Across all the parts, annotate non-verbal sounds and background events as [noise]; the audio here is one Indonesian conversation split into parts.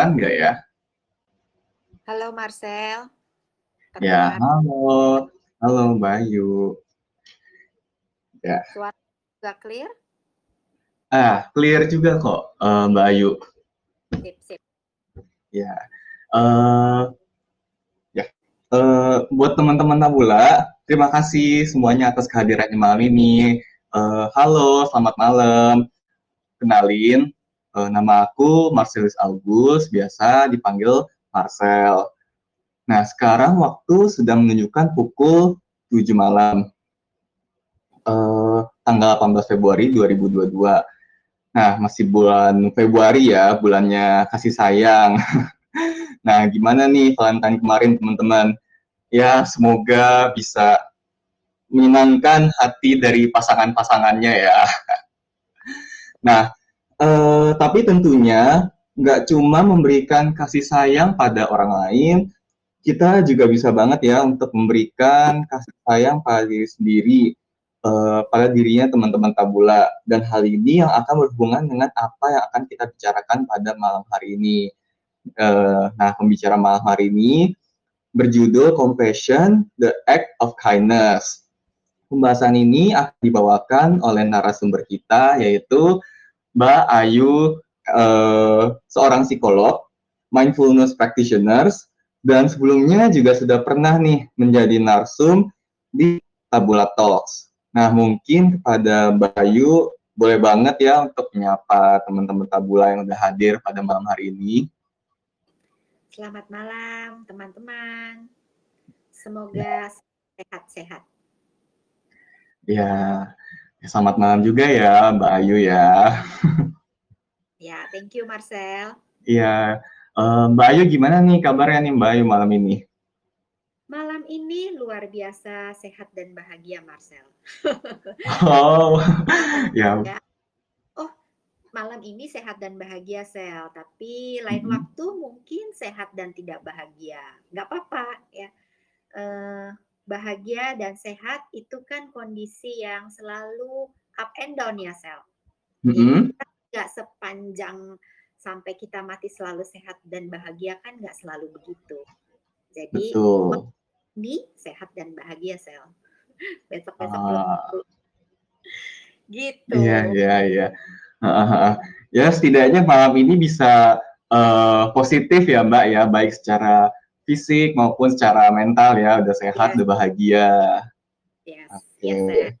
kedengeran nggak ya? Halo Marcel. Ya, halo. Halo Mbak Ayu. Ya. Suara juga clear? Ah, clear juga kok uh, Mbak Ayu. Sip, sip. Ya. Uh, ya. Uh, buat teman-teman Tabula, terima kasih semuanya atas kehadirannya malam ini. Uh, halo, selamat malam. Kenalin, uh, nama aku Marcelis August, biasa dipanggil Marcel. Nah, sekarang waktu sudah menunjukkan pukul 7 malam, uh, tanggal 18 Februari 2022. Nah, masih bulan Februari ya, bulannya kasih sayang. [laughs] nah, gimana nih Valentine kemarin, teman-teman? Ya, semoga bisa menyenangkan hati dari pasangan-pasangannya ya. [laughs] nah, Uh, tapi tentunya nggak cuma memberikan kasih sayang pada orang lain, kita juga bisa banget ya untuk memberikan kasih sayang pada diri sendiri, uh, pada dirinya teman-teman tabula. Dan hal ini yang akan berhubungan dengan apa yang akan kita bicarakan pada malam hari ini. Uh, nah, pembicara malam hari ini berjudul Compassion, The Act of Kindness. Pembahasan ini akan dibawakan oleh narasumber kita, yaitu Mbak Ayu uh, seorang psikolog, mindfulness practitioners, dan sebelumnya juga sudah pernah nih menjadi narsum di Tabula Talks. Nah, mungkin kepada Mbak Ayu boleh banget ya untuk menyapa teman-teman Tabula yang sudah hadir pada malam hari ini. Selamat malam, teman-teman. Semoga sehat-sehat. Ya, Ya, selamat malam juga ya Mbak Ayu ya. Ya, thank you Marcel. Iya, uh, Mbak Ayu gimana nih kabarnya nih Mbak Ayu malam ini? Malam ini luar biasa sehat dan bahagia Marcel. oh, [laughs] ya. ya. Oh, malam ini sehat dan bahagia sel, tapi lain -hmm. waktu mungkin sehat dan tidak bahagia. Nggak apa-apa ya. Uh, bahagia dan sehat itu kan kondisi yang selalu up and down ya sel. Mm -hmm. Nggak sepanjang sampai kita mati selalu sehat dan bahagia kan nggak selalu begitu. Jadi Betul. ini sehat dan bahagia sel. [laughs] Besok besok ah. [laughs] gitu. Iya iya iya. ya setidaknya malam ini bisa uh, positif ya Mbak ya baik secara fisik maupun secara mental ya udah sehat, udah bahagia. Yes. Okay. Yes,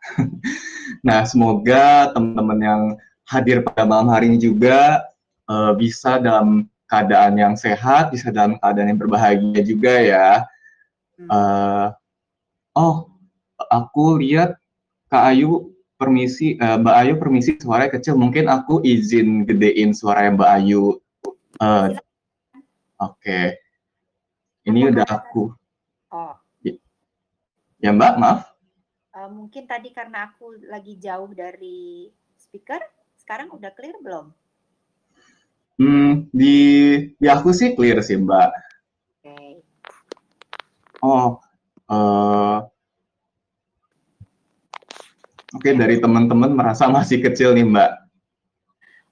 [laughs] nah, semoga teman-teman yang hadir pada malam hari ini juga uh, bisa dalam keadaan yang sehat, bisa dalam keadaan yang berbahagia juga ya. Uh, oh, aku lihat Kak Ayu permisi, uh, Mbak Ayu permisi suaranya kecil. Mungkin aku izin gedein suara Mbak Ayu. Uh, Oke. Okay. Ini udah aku. Oh. Ya Mbak, maaf. Uh, mungkin tadi karena aku lagi jauh dari speaker, sekarang udah clear belum? Hmm, di di aku sih clear sih Mbak. Oke. Okay. Oh, uh, Oke, okay, dari teman-teman merasa masih kecil nih Mbak.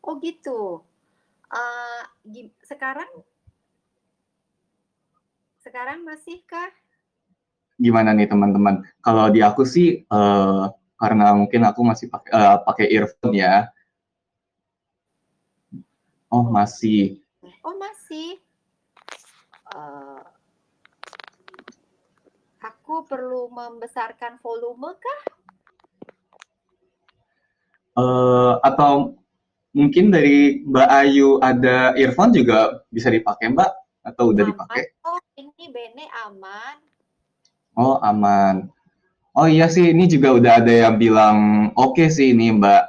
Oh gitu. Uh, sekarang sekarang masihkah? Gimana nih teman-teman? Kalau di aku sih uh, karena mungkin aku masih pakai uh, pakai earphone ya. Oh masih. Oh masih. Uh, aku perlu membesarkan volume kah? Uh, atau mungkin dari Mbak Ayu ada earphone juga bisa dipakai Mbak atau udah dipakai? Oh ini Bene aman. Oh, aman. Oh iya sih, ini juga udah ada yang bilang oke okay sih ini, Mbak.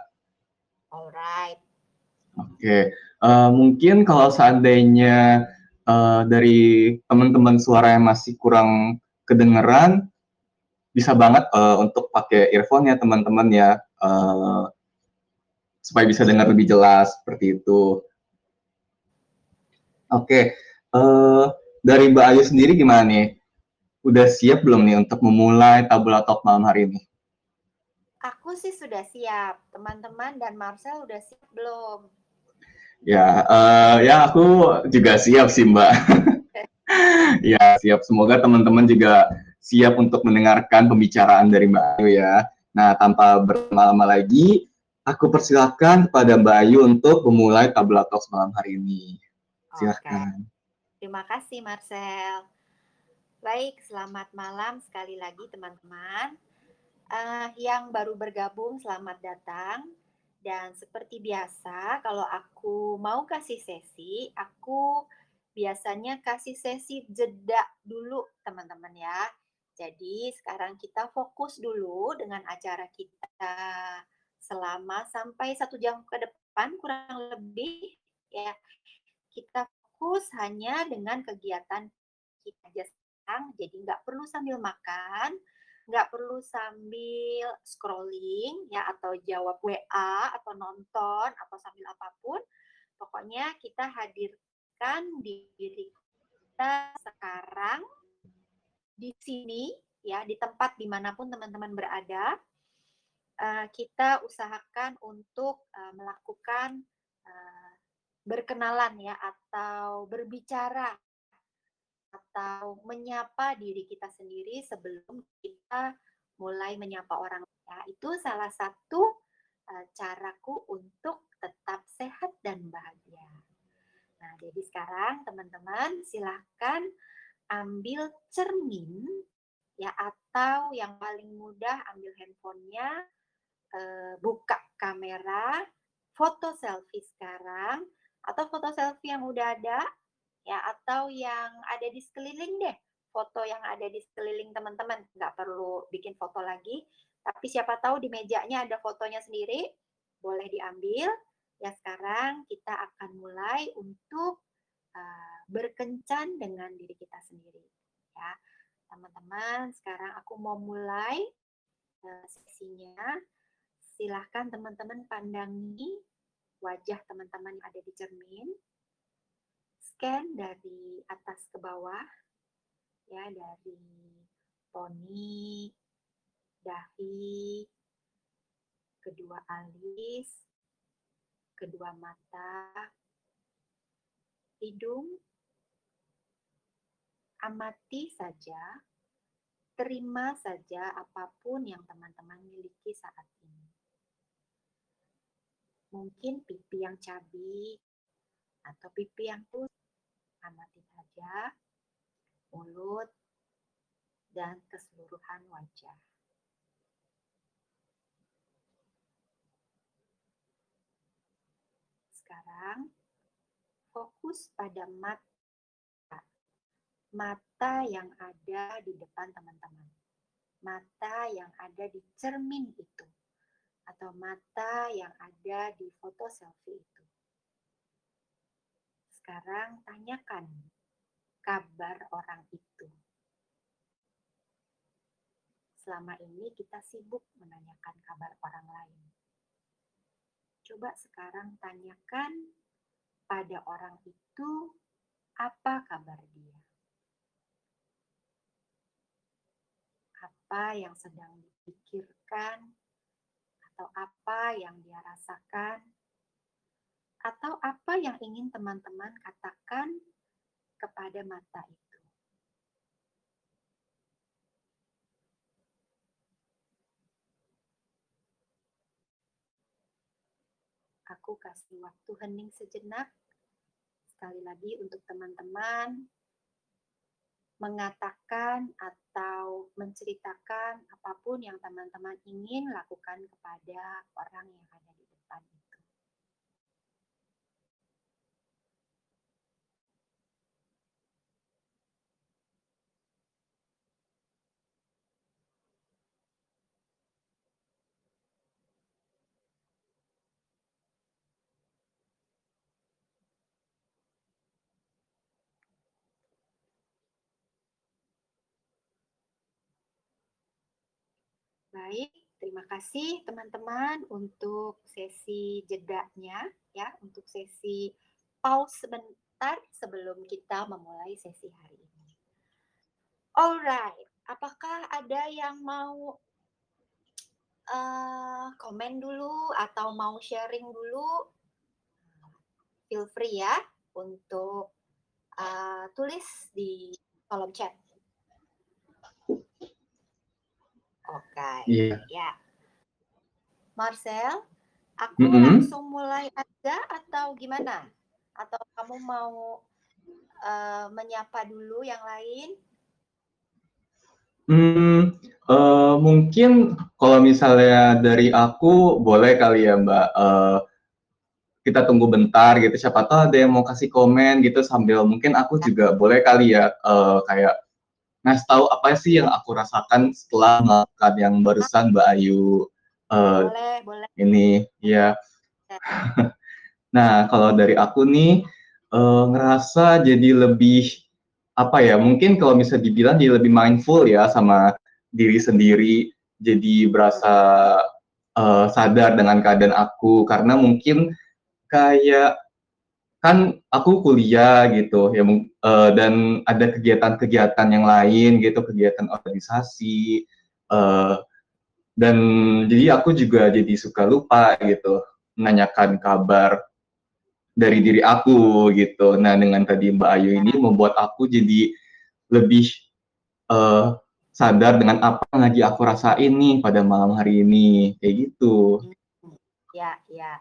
Alright. Oke, okay. uh, eh, mungkin kalau seandainya uh, dari teman-teman suara yang masih kurang kedengeran, bisa banget uh, untuk pakai earphone ya teman-teman ya, uh, supaya bisa dengar lebih jelas seperti itu. Oke, okay. uh, dari Mbak Ayu sendiri gimana nih? Udah siap belum nih untuk memulai tabula talk malam hari ini? Aku sih sudah siap. Teman-teman dan Marcel udah siap belum? Ya, uh, ya aku juga siap sih Mbak. [laughs] ya, siap. Semoga teman-teman juga siap untuk mendengarkan pembicaraan dari Mbak Ayu ya. Nah, tanpa berlama-lama lagi, aku persilakan kepada Mbak Ayu untuk memulai tabla talks malam hari ini. Silakan. Okay. Terima kasih Marcel. Baik, selamat malam sekali lagi teman-teman. Uh, yang baru bergabung, selamat datang. Dan seperti biasa, kalau aku mau kasih sesi, aku biasanya kasih sesi jeda dulu, teman-teman ya. Jadi sekarang kita fokus dulu dengan acara kita selama sampai satu jam ke depan kurang lebih ya. Kita fokus hanya dengan kegiatan kita aja sekarang, jadi nggak perlu sambil makan, nggak perlu sambil scrolling ya atau jawab WA atau nonton atau sambil apa pun. Pokoknya kita hadirkan diri kita sekarang di sini ya di tempat di mana pun teman-teman berada. Uh, kita usahakan untuk uh, melakukan uh, berkenalan ya atau berbicara atau menyapa diri kita sendiri sebelum kita mulai menyapa orang ya itu salah satu uh, caraku untuk tetap sehat dan bahagia. Nah, jadi sekarang teman-teman silahkan ambil cermin ya atau yang paling mudah ambil handphonenya, uh, buka kamera, foto selfie sekarang atau foto selfie yang udah ada ya atau yang ada di sekeliling deh. Foto yang ada di sekeliling teman-teman nggak perlu bikin foto lagi. Tapi siapa tahu di mejanya ada fotonya sendiri boleh diambil. Ya sekarang kita akan mulai untuk uh, berkencan dengan diri kita sendiri ya. Teman-teman sekarang aku mau mulai uh, sesinya. Silahkan teman-teman pandangi wajah teman-teman yang ada di cermin scan dari atas ke bawah, ya dari poni, dahi, kedua alis, kedua mata, hidung, amati saja, terima saja apa pun yang teman-teman miliki saat. Mungkin pipi yang cabi atau pipi yang putih amati saja mulut dan keseluruhan wajah. Sekarang fokus pada mata. Mata yang ada di depan teman-teman. Mata yang ada di cermin itu. Atau mata yang ada di foto selfie itu. Sekarang tanyakan kabar orang itu. Selama ini kita sibuk menanyakan kabar orang lain. Coba sekarang tanyakan pada orang itu apa kabar dia. Apa yang sedang dipikirkan atau apa yang dia rasakan atau apa yang ingin teman-teman katakan kepada mata itu. Aku kasih waktu hening sejenak. Sekali lagi untuk teman-teman mengatakan atau menceritakan apa pun yang teman-teman ingin lakukan kepada orang yang ada di depan itu. Baik, terima kasih teman-teman untuk sesi jedanya ya, untuk sesi pause sebentar sebelum kita memulai sesi hari ini. Alright, apakah ada yang mau uh, komen dulu atau mau sharing dulu? feel free ya untuk uh, tulis di kolom chat. Oke, okay. Iya. ya. Marcel, aku Mm-mm. langsung mulai aja atau gimana? Atau kamu mau uh, menyapa dulu yang lain? Hmm, uh, mungkin kalau misalnya dari aku boleh kali ya Mbak. Uh, kita tunggu bentar gitu. Siapa tahu ada yang mau kasih komen gitu sambil mungkin aku juga boleh kali ya uh, kayak ngasih tahu apa sih yang aku rasakan setelah melakukan yang barusan Mbak Ayu uh, boleh, boleh. ini ya. [laughs] nah kalau dari aku nih uh, ngerasa jadi lebih apa ya mungkin kalau bisa dibilang jadi lebih mindful ya sama diri sendiri jadi berasa uh, sadar dengan keadaan aku karena mungkin kayak kan aku kuliah gitu ya uh, dan ada kegiatan-kegiatan yang lain gitu kegiatan organisasi uh, dan jadi aku juga jadi suka lupa gitu menanyakan kabar dari diri aku gitu. Nah dengan tadi Mbak Ayu ini membuat aku jadi lebih uh, sadar dengan apa yang lagi aku rasain nih pada malam hari ini kayak gitu. Ya ya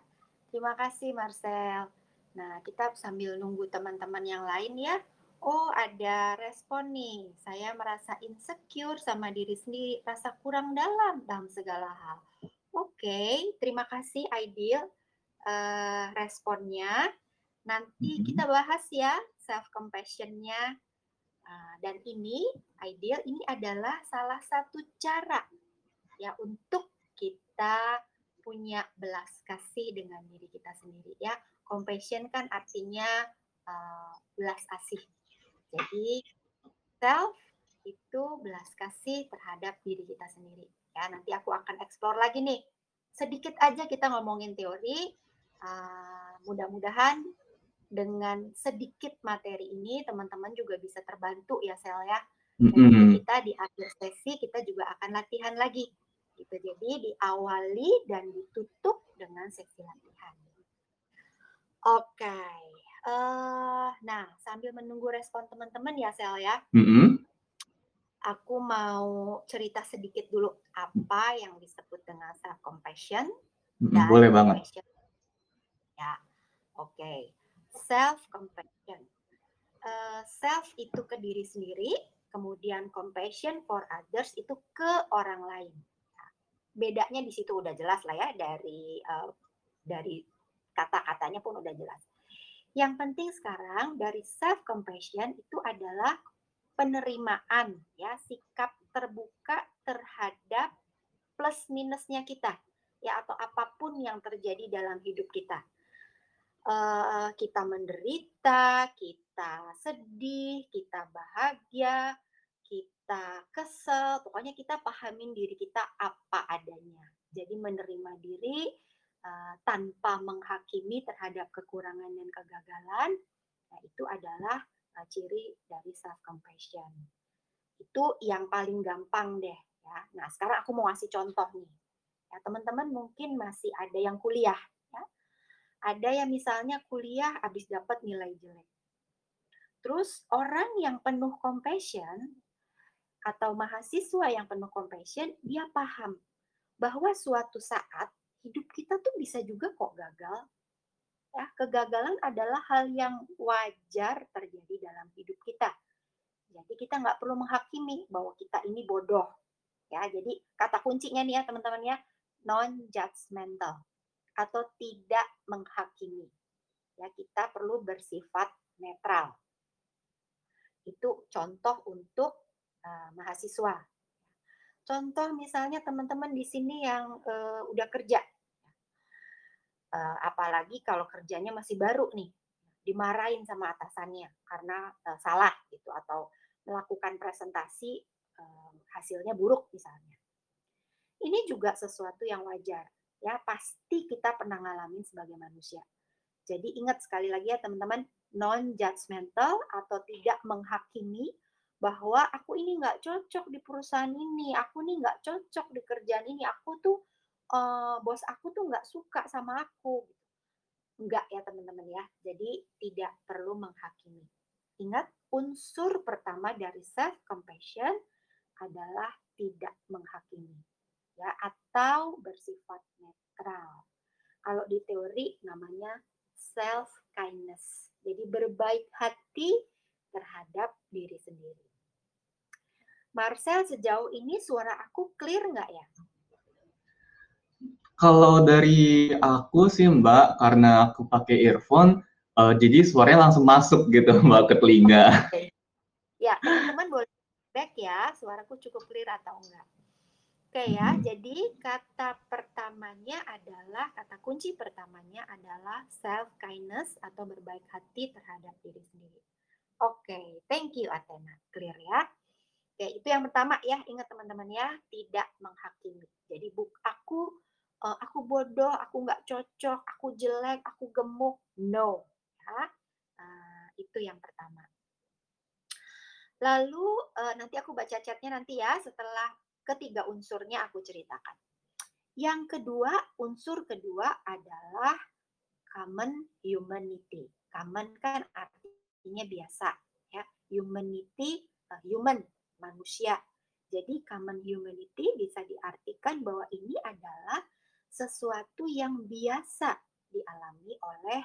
terima kasih Marcel Nah, kita sambil nunggu teman-teman yang lain ya. Oh, ada respon nih. Saya merasa insecure sama diri sendiri, rasa kurang dalam dalam segala hal. Oke, okay, terima kasih Aidil uh, responnya. Nanti mm -hmm. kita bahas ya self compassionnya. Uh, dan ini Aidil ini adalah salah satu cara ya untuk kita punya belas kasih dengan diri kita sendiri ya compassion kan artinya uh, belas kasih. Jadi self itu belas kasih terhadap diri kita sendiri. Ya, nanti aku akan explore lagi nih. Sedikit aja kita ngomongin teori. Uh, mudah-mudahan dengan sedikit materi ini teman-teman juga bisa terbantu ya Sel ya. Dan mm -hmm. kita di akhir sesi kita juga akan latihan lagi. Gitu. Jadi diawali dan ditutup dengan sesi latihan. Oke. Okay. Uh, nah, sambil menunggu respon teman-teman ya, Sel ya. Mm -hmm. Aku mau cerita sedikit dulu apa yang disebut dengan self compassion. Mm -hmm. Boleh banget. Ya, oke. Okay. Self compassion. Uh, self itu ke diri sendiri, kemudian compassion for others itu ke orang lain. Nah, bedanya di situ udah jelas lah ya dari uh, dari kata-katanya pun udah jelas. Yang penting sekarang dari self compassion itu adalah penerimaan ya, sikap terbuka terhadap plus minusnya kita ya atau apa pun yang terjadi dalam hidup kita. Uh, kita menderita, kita sedih, kita bahagia, kita kesel, pokoknya kita pahamin diri kita apa adanya. Jadi menerima diri, uh, tanpa menghakimi terhadap kekurangan dan kegagalan, nah itu adalah uh, ciri dari self compassion. Itu yang paling gampang deh ya. Nah, sekarang aku mau ngasih contoh nih. Ya, teman-teman mungkin masih ada yang kuliah ya. Ada yang misalnya kuliah habis dapat nilai jelek. Terus orang yang penuh compassion atau mahasiswa yang penuh compassion, dia paham bahwa suatu saat hidup kita tuh bisa juga kok gagal. Ya, kegagalan adalah hal yang wajar terjadi dalam hidup kita. Jadi kita nggak perlu menghakimi bahwa kita ini bodoh. Ya, jadi kata kuncinya nih ya teman-teman ya, non-judgmental atau tidak menghakimi. Ya, kita perlu bersifat netral. Itu contoh untuk uh, mahasiswa. Contoh misalnya teman-teman di sini yang uh, udah kerja, uh, apalagi kalau kerjanya masih baru nih, dimarahin sama atasannya karena uh, salah gitu atau melakukan presentasi hasilnya buruk misalnya. Ini juga sesuatu yang wajar ya pasti kita pernah ngalamin sebagai manusia. Jadi ingat sekali lagi ya teman-teman non judgmental atau tidak menghakimi bahwa aku ini nggak cocok di perusahaan ini, aku ini nggak cocok di kerjaan ini, aku tuh uh, bos aku tuh nggak suka sama aku. enggak ya teman-teman ya. Jadi tidak perlu menghakimi. Ingat, unsur pertama dari self compassion adalah tidak menghakimi ya atau bersifat netral. Kalau di teori namanya self kindness. Jadi berbaik hati terhadap diri sendiri. Marcel, sejauh ini suara aku clear nggak ya? Kalau dari aku sih Mbak, karena aku pakai earphone, uh, jadi suaranya langsung masuk gitu [laughs] Mbak ke telinga. Ya, teman-teman boleh back ya, suaraku cukup clear atau enggak. Oke ya, hmm. jadi kata pertamanya adalah, kata kunci pertamanya adalah self kindness atau berbaik hati terhadap diri sendiri. Oke, thank you Athena. Clear ya? Oke, itu yang pertama ya, ingat teman-teman ya, tidak menghakimi. Jadi buk aku uh, aku bodoh, aku nggak cocok, aku jelek, aku gemuk. No, ya. Uh, itu yang pertama. Lalu uh, nanti aku baca chatnya nanti ya setelah ketiga unsurnya aku ceritakan. Yang kedua, unsur kedua adalah common humanity. Common kan artinya biasa, ya. Humanity, uh, human, manusia. Jadi common humanity bisa diartikan bahwa ini adalah sesuatu yang biasa dialami oleh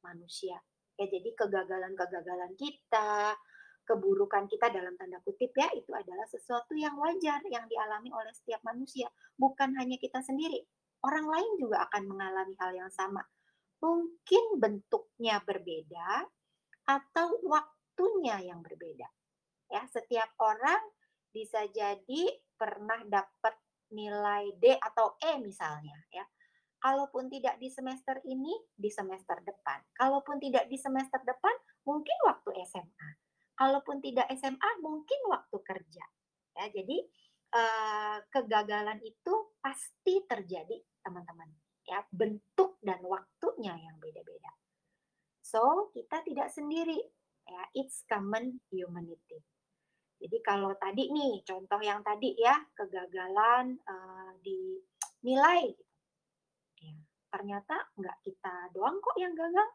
manusia. Ya, jadi kegagalan-kegagalan kita, keburukan kita dalam tanda kutip ya, itu adalah sesuatu yang wajar yang dialami oleh setiap manusia, bukan hanya kita sendiri. Orang lain juga akan mengalami hal yang sama. Mungkin bentuknya berbeda atau waktunya yang berbeda. Ya, setiap orang bisa jadi pernah dapat nilai D atau E misalnya ya. Kalaupun tidak di semester ini, di semester depan. Kalaupun tidak di semester depan, mungkin waktu SMA. Kalaupun tidak SMA, mungkin waktu kerja. Ya, jadi eh, kegagalan itu pasti terjadi, teman-teman. Ya, bentuk dan waktunya yang beda-beda. So, kita tidak sendiri. Ya, it's common humanity. Jadi kalau tadi nih contoh yang tadi ya kegagalan uh, di nilai, gitu. ya, ternyata nggak kita doang kok yang gagal.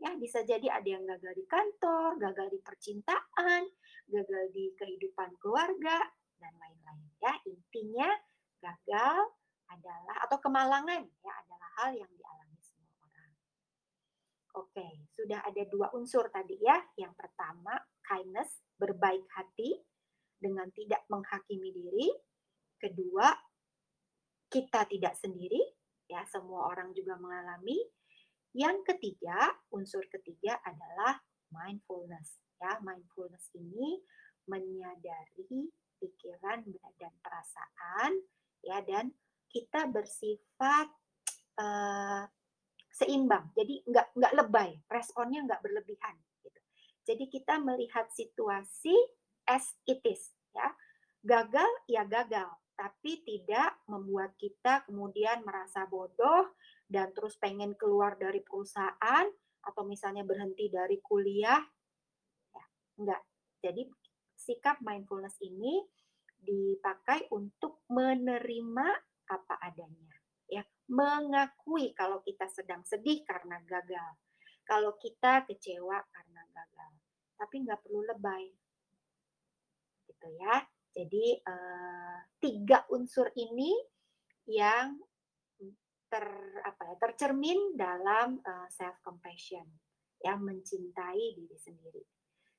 Ya bisa jadi ada yang gagal di kantor, gagal di percintaan, gagal di kehidupan keluarga dan lain-lain. Ya intinya gagal adalah atau kemalangan ya adalah hal yang dialami semua orang. Oke, sudah ada dua unsur tadi ya. Yang pertama kindness, berbaik hati dengan tidak menghakimi diri. Kedua, kita tidak sendiri, ya semua orang juga mengalami. Yang ketiga, unsur ketiga adalah mindfulness. Ya, mindfulness ini menyadari pikiran dan perasaan, ya dan kita bersifat uh, seimbang. Jadi nggak nggak lebay, responnya nggak berlebihan. Gitu. Jadi kita melihat situasi as it is ya. Gagal ya gagal, tapi tidak membuat kita kemudian merasa bodoh dan terus pengen keluar dari perusahaan atau misalnya berhenti dari kuliah. Ya, enggak. Jadi sikap mindfulness ini dipakai untuk menerima apa adanya. Ya, mengakui kalau kita sedang sedih karena gagal. Kalau kita kecewa karena gagal. Tapi nggak perlu lebay gitu ya. Jadi uh, tiga unsur ini yang ter apa ya tercermin dalam uh, eh, self compassion ya mencintai diri sendiri.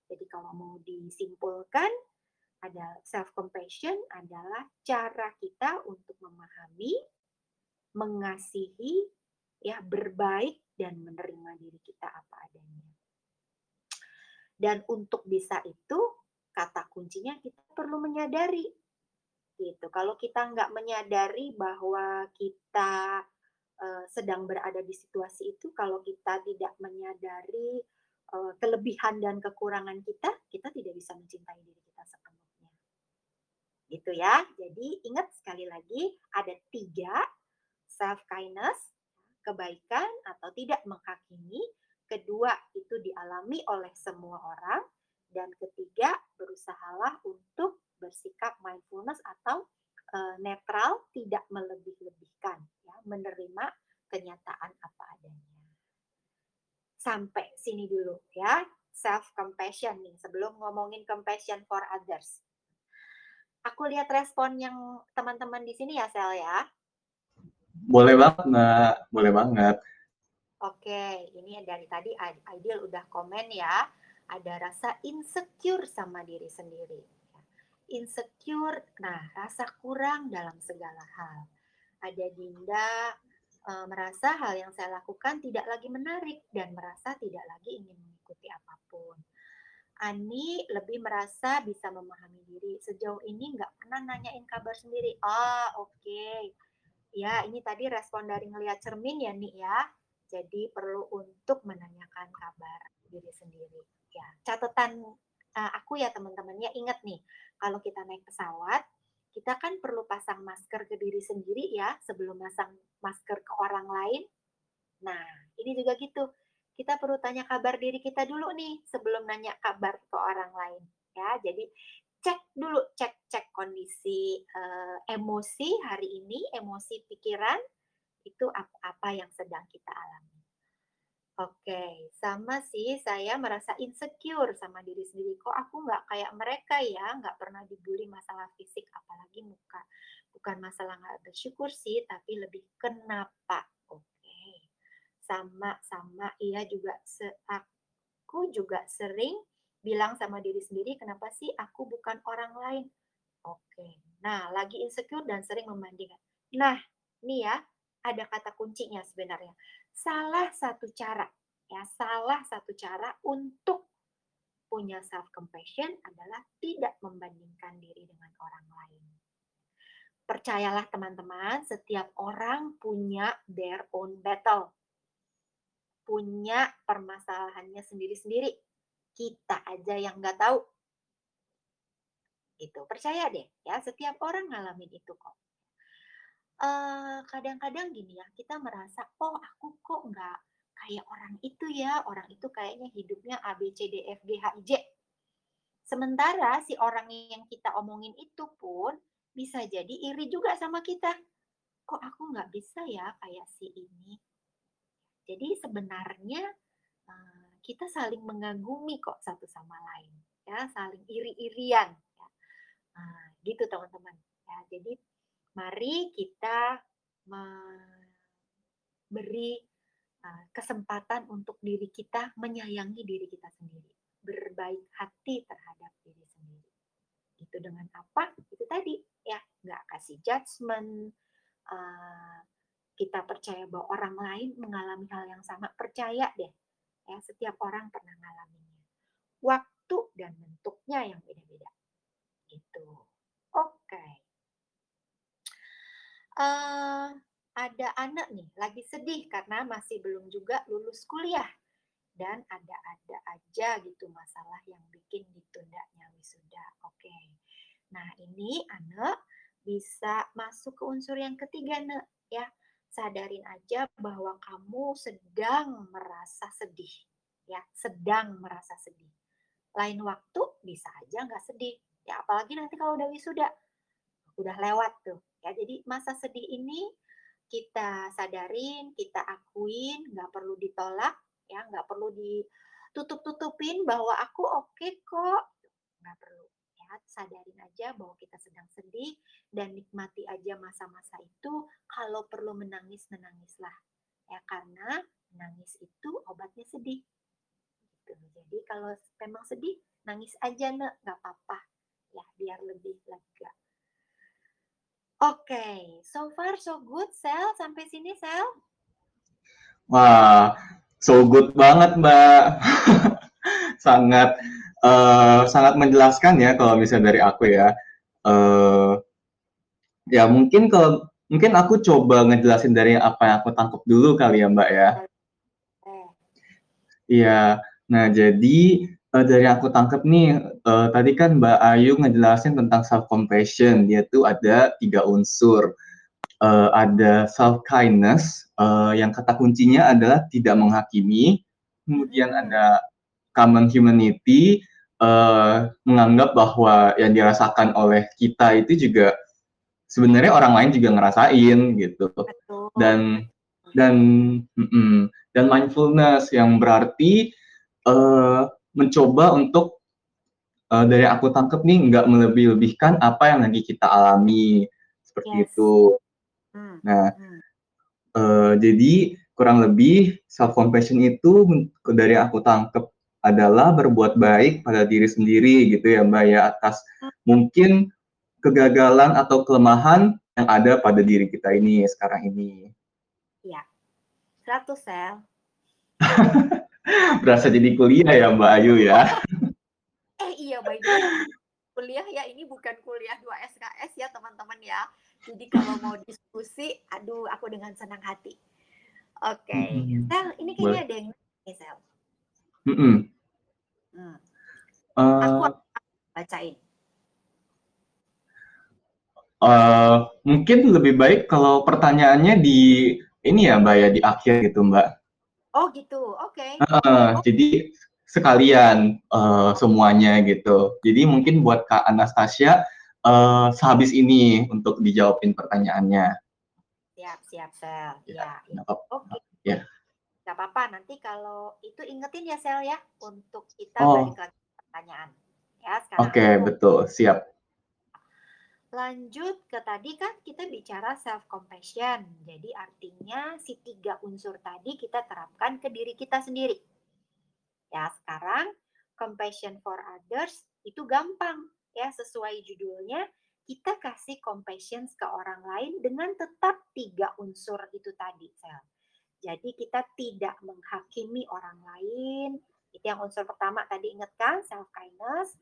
Jadi kalau mau disimpulkan ada self compassion adalah cara kita untuk memahami, mengasihi, ya berbaik dan menerima diri kita apa adanya. Dan untuk bisa itu kata kuncinya kita perlu menyadari gitu. Kalau kita nggak menyadari bahwa kita uh, sedang berada di situasi itu, kalau kita tidak menyadari uh, kelebihan dan kekurangan kita, kita tidak bisa mencintai diri kita sepenuhnya. Gitu ya. Jadi ingat sekali lagi ada tiga self kindness, kebaikan atau tidak menghakimi. Kedua itu dialami oleh semua orang dan ketiga, berusahalah untuk bersikap mindfulness atau uh, netral, tidak melebih-lebihkan, ya, menerima kenyataan apa adanya. sini dulu ya, self compassion nih sebelum ngomongin compassion for others. Aku lihat respon yang teman-teman di sini ya Sel ya. Boleh banget. Boleh banget. Oke, ini dari tadi Ideal udah komen ya. Ada rasa insecure sama diri sendiri. Insecure, nah rasa kurang dalam segala hal. Ada Dinda e, merasa hal yang saya lakukan tidak lagi menarik dan merasa tidak lagi ingin mengikuti apa pun. Ani lebih merasa bisa memahami diri. Sejauh ini nggak pernah nanyain kabar sendiri. Ah, oke. Okay. Ya, ini tadi respon dari ngelihat cermin ya, nih ya. Jadi perlu untuk menanyakan kabar diri sendiri. Ya, catatan uh, aku ya teman-teman ya ingat nih, kalau kita naik pesawat, kita kan perlu pasang masker ke diri sendiri ya sebelum pasang masker ke orang lain. Nah, ini juga gitu kita perlu tanya kabar diri kita dulu nih sebelum nanya kabar ke orang lain ya. Jadi cek dulu, cek cek kondisi uh, emosi hari ini, emosi pikiran itu apa, apa yang sedang kita alami. Oke, sama sih saya merasa insecure sama diri sendiri. Kok aku nggak kayak mereka ya, nggak pernah dibully masalah fisik, apalagi muka. Bukan masalah nggak bersyukur sih, tapi lebih kenapa? Sama-sama ia juga se aku juga sering bilang sama diri sendiri kenapa sih aku bukan orang lain? Oke nah lagi insecure dan sering membandingkan. Nah ini ya ada kata kuncinya sebenarnya salah satu cara ya salah satu cara untuk punya self compassion adalah tidak membandingkan diri dengan orang lain percayalah teman-teman setiap orang punya their own battle punya permasalahannya sendiri-sendiri. Kita aja yang nggak tahu. Itu percaya deh ya, setiap orang ngalamin itu kok. Kadang-kadang uh, gini ya, kita merasa, oh aku kok nggak kayak orang itu ya, orang itu kayaknya hidupnya A, B, C, D, F, G, H, I, J. Sementara si orang yang kita omongin itu pun bisa jadi iri juga sama kita. Kok aku nggak bisa ya kayak si ini? Jadi sebenarnya uh, kita saling mengagumi kok satu sama lain, ya, saling iri-irian. Ya. Nah, gitu teman-teman. Ya, jadi mari kita memberi uh, kesempatan untuk diri kita menyayangi diri kita sendiri, berbaik hati terhadap diri sendiri. Itu dengan apa? Itu tadi ya, nggak kasih judgement, uh, kita percaya bahwa orang lain mengalami hal yang sama, percaya deh, ya setiap orang pernah mengalaminya. Waktu dan bentuknya yang beda-beda. Gitu. Oke. Okay. Uh, ada anak nih lagi sedih karena masih belum juga lulus kuliah dan ada-ada aja gitu masalah yang bikin ditundanya wisuda. Oke. Okay. Nah, ini anak bisa masuk ke unsur yang ketiga, Nek, ya sadarin aja bahwa kamu sedang merasa sedih ya sedang merasa sedih lain waktu bisa aja nggak sedih ya apalagi nanti kalau udah wisuda udah lewat tuh ya jadi masa sedih ini kita sadarin kita akuin nggak perlu ditolak ya nggak perlu ditutup tutupin bahwa aku oke okay kok nggak perlu sadarin aja bahwa kita sedang sedih dan nikmati aja masa-masa itu. Kalau perlu menangis, menangislah. Ya karena menangis itu obatnya sedih. Gitu. Jadi kalau memang sedih, nangis aja nek, nggak apa-apa. Ya biar lebih lega. Oke, okay. so far so good, Sel. Sampai sini, Sel. Wah, so good banget, Mbak. [laughs] Sangat uh, sangat menjelaskan ya kalau misalnya dari aku ya. Uh, ya mungkin kalau mungkin aku coba ngejelasin dari apa yang aku tangkap dulu kali ya Mbak ya. Iya. Nah jadi uh, dari aku tangkap nih uh, tadi kan Mbak Ayu ngejelasin tentang self compassion dia tuh ada tiga unsur. Uh, ada self kindness uh, yang kata kuncinya adalah tidak menghakimi. Kemudian hmm. ada common humanity uh, menganggap bahwa yang dirasakan oleh kita itu juga sebenarnya orang lain juga ngerasain gitu dan dan mm, dan mindfulness yang berarti uh, mencoba untuk uh, dari aku tangkep nih nggak melebih-lebihkan apa yang lagi kita alami seperti yes. itu. Hmm. Nah, hmm. Uh, jadi kurang lebih self compassion itu dari aku tangkep adalah berbuat baik pada diri sendiri gitu ya Mbak ya atas hmm. mungkin kegagalan atau kelemahan yang ada pada diri kita ini sekarang ini. Iya. 100 sel. [laughs] Berasa jadi kuliah ya Mbak Ayu ya. [laughs] eh iya baik kuliah ya ini bukan kuliah 2 SKS ya teman-teman ya. Jadi kalau mau diskusi, aduh aku dengan senang hati. Oke, okay. hmm. Sel, ini kayaknya ada yang nih Sel. Mm -hmm. hmm. Uh, aku bacain. Uh, mungkin lebih baik kalau pertanyaannya di ini ya Mbak ya di akhir gitu Mbak. Oh gitu, oke. Okay. Uh, oh. Jadi sekalian uh, semuanya gitu. Jadi mungkin buat Kak Anastasia uh, sehabis ini untuk dijawabin pertanyaannya. Siap, siap, Sel. Ya, ya. Oke. Okay. Ya. Gak apa-apa, nanti kalau itu ingetin ya, Sel ya, untuk kita oh. balik lagi pertanyaan. Ya, Oke, okay, betul. Siap. Lanjut ke tadi kan kita bicara self compassion. Jadi artinya si tiga unsur tadi kita terapkan ke diri kita sendiri. Ya, sekarang compassion for others itu gampang ya sesuai judulnya kita kasih compassion ke orang lain dengan tetap tiga unsur itu tadi, sel. Jadi kita tidak menghakimi orang lain. Itu yang unsur pertama tadi ingatkan self kindness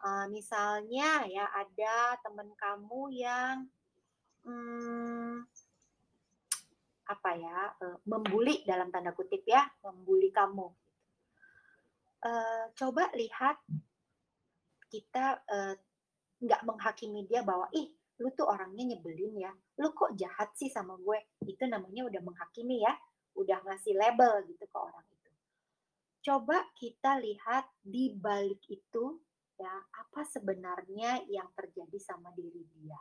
Uh, misalnya ya ada teman kamu yang hmm, apa ya uh, membuli dalam tanda kutip ya membuli kamu. Uh, coba lihat kita nggak uh, menghakimi dia bahwa ih lu tuh orangnya nyebelin ya, lu kok jahat sih sama gue. Itu namanya udah menghakimi ya, udah ngasih label gitu ke orang itu. Coba kita lihat di balik itu apa sebenarnya yang terjadi sama diri dia.